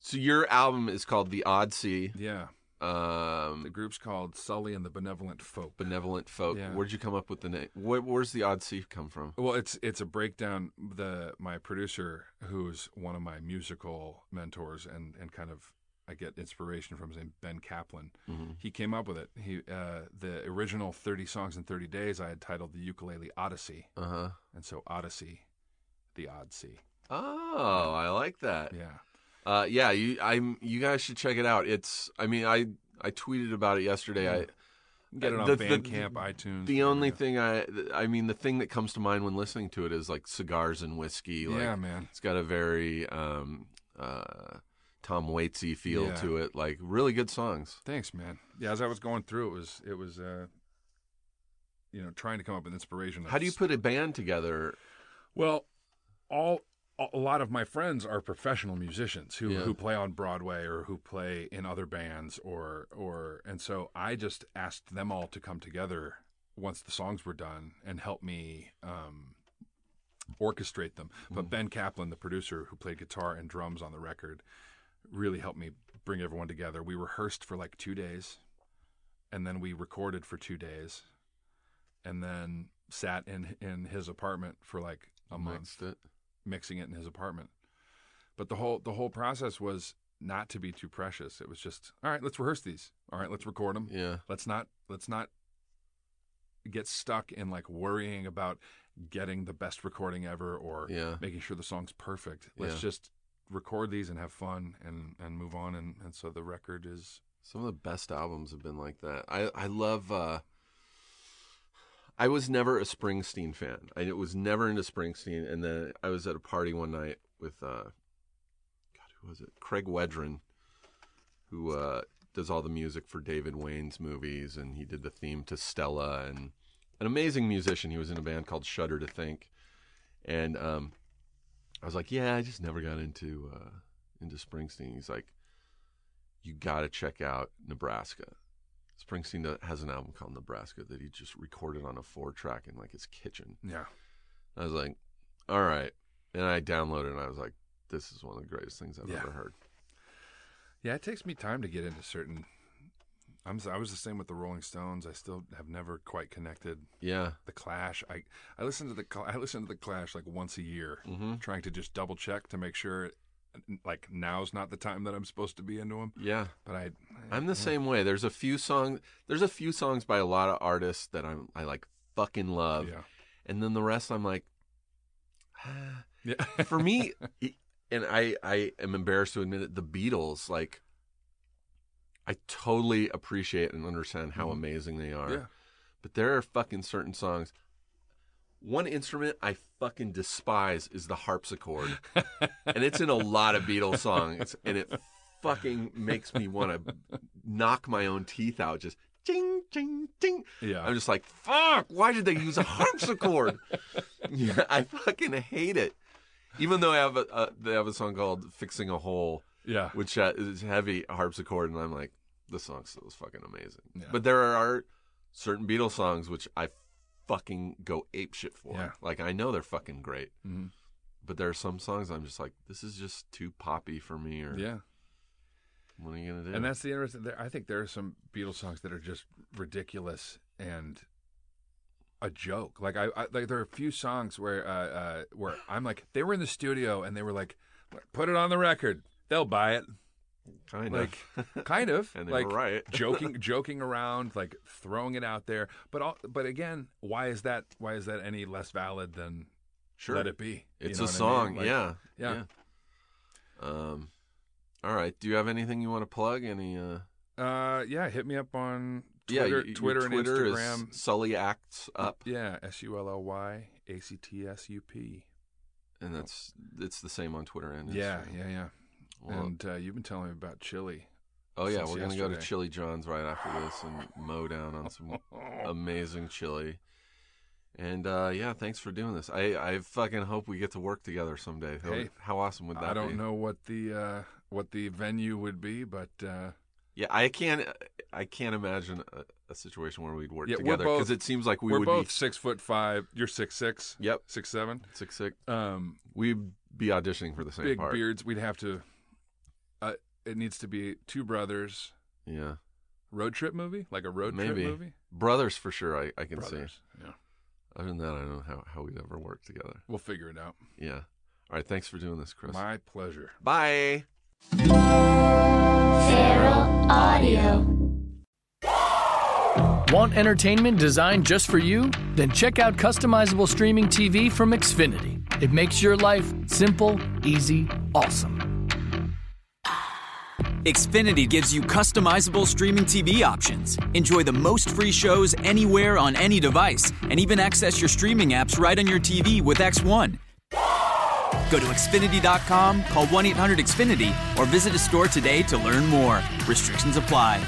So your album is called The Odyssey. Yeah, Um, the group's called Sully and the Benevolent Folk. benevolent folk. Yeah. Where'd you come up with the name? Where, where's the Odyssey come from? Well, it's it's a breakdown. The my producer, who's one of my musical mentors, and and kind of I get inspiration from his name Ben Kaplan. Mm-hmm. He came up with it. He uh, the original thirty songs in thirty days. I had titled the ukulele Odyssey, Uh huh. and so Odyssey, the Odyssey. Oh, I like that. Yeah, Uh, yeah, you, I'm. You guys should check it out. It's. I mean, I I tweeted about it yesterday. I get it on The- the- Bandcamp, iTunes. the only wherever. thing I I mean the thing that comes to mind when listening to it is like cigars and whiskey. Like, yeah, man. It's got a very um uh Tom Waitsy feel Yeah. to it. Like really good songs. Thanks, man. Yeah, as I was going through, it was it was uh, you know, trying to come up with inspiration. How do you put a band together? Well, all a lot of my friends are professional musicians who, Yeah. who play on Broadway or who play in other bands or or and so I just asked them all to come together once the songs were done and help me um, orchestrate them. But Ben Kaplan, the producer who played guitar and drums on the record, really helped me bring everyone together. We rehearsed for like two days, and then we recorded for two days, and then sat in in his apartment for like a month it. Mixing it in his apartment. But the whole the whole process was not to be too precious. It was just all right. Let's rehearse these. All right, let's record them. Yeah. Let's not let's not get stuck in like worrying about getting the best recording ever or Yeah. making sure the song's perfect. Let's Yeah. just record these and have fun and and move on. And and so the record is Some of the best albums have been like that. I I love. uh I was never a Springsteen fan. I was never into Springsteen, and then I was at a party one night with, uh God, who was it? Craig Wedren, who uh, does all the music for David Wain's movies, and he did the theme to Stella, and an amazing musician. He was in a band called Shudder to Think, and um, I was like, yeah, I just never got into uh, into Springsteen. He's like, you got to check out Nebraska. Springsteen has an album called Nebraska that he just recorded on a four track in like his kitchen. yeah. I was like, all right. And I downloaded it and I was like, this is one of the greatest things I've Yeah. ever heard. Yeah, it takes me time to get into certain. I'm I was the same with the Rolling Stones. I still have never quite connected. Yeah. The Clash. I I listen to the I listen to the Clash like once a year, Mm-hmm. trying to just double check to make sure, like now's not the time that I'm supposed to be into them. Yeah. But I, I'm the same way. There's a few songs there's a few songs by a lot of artists that I'm I like fucking love. yeah, And then the rest I'm like ah. <sighs> yeah. for me, <laughs> and I, I am embarrassed to admit it, the Beatles, like, I totally appreciate and understand how amazing they are. Yeah. But there are fucking certain songs. One instrument I fucking despise is the harpsichord. and it's in a lot of Beatles songs and it fucking makes me want to knock my own teeth out just ding ding ding. Yeah. I'm just like, fuck, why did they use a harpsichord? yeah, I fucking hate it. Even though I have a, uh, they have a song called "Fixing a Hole," Yeah. which uh, is heavy harpsichord, and I'm like, this song still is fucking amazing. Yeah. But there are certain Beatles songs which I fucking go ape shit for. Yeah. Like I know they're fucking great, Mhm. but there are some songs I'm just like, this is just too poppy for me. Or Yeah. what are you gonna do? And that's the interesting. I think there are some Beatles songs that are just ridiculous and a joke. Like I, I like there are a few songs where uh, uh, where I'm like they were in the studio and they were like, put it on the record, they'll buy it. Kind Like of. kind of <laughs> And like right. <laughs> joking joking around, like throwing it out there. But all, but again, why is that why is that any less valid than Sure. Let It Be? You It's a what I song, mean? Like, yeah, yeah. Um, all right. Do you have anything you want to plug? Any? uh Uh, yeah, hit me up on Yeah, Twitter, y- your Twitter and Twitter is Instagram. Sully acts up, Yeah, S U L L Y A C T S U P. and that's it's the same on Twitter and Yeah, Instagram. yeah, yeah. Well, and uh, you've been telling me about chili. oh yeah, we're gonna go to. Chili John's right after this and mow down on some <laughs> amazing chili. And uh, yeah, thanks for doing this. I, I fucking hope we get to work together someday. How, Hey, how awesome would that be? I don't be? know what the uh, what the venue would be, but uh, Yeah, I can't. I can't imagine a, a situation where we'd work Yeah, together because it seems like we we are would both be six foot five. You're six six. Yep. six seven. six six. Um, We'd be auditioning for the same big part. beards. We'd have to. It needs to be two brothers. Yeah, Road trip movie, like a road maybe trip movie. brothers for sure. I, I can see. Brothers. Yeah, Other than that, I don't know how, how we'd ever work together. we'll figure it out. Yeah. All right. Thanks for doing this, Chris. My pleasure. Bye. Feral Audio. Want entertainment designed just for you? Then check out customizable streaming TV from Xfinity. It makes your life simple, easy, awesome. Xfinity gives you customizable streaming TV options. Enjoy the most free shows anywhere on any device, and even access your streaming apps right on your TV with X1. Go to Xfinity.com, call 1 800 Xfinity, or visit a store today to learn more. Restrictions apply.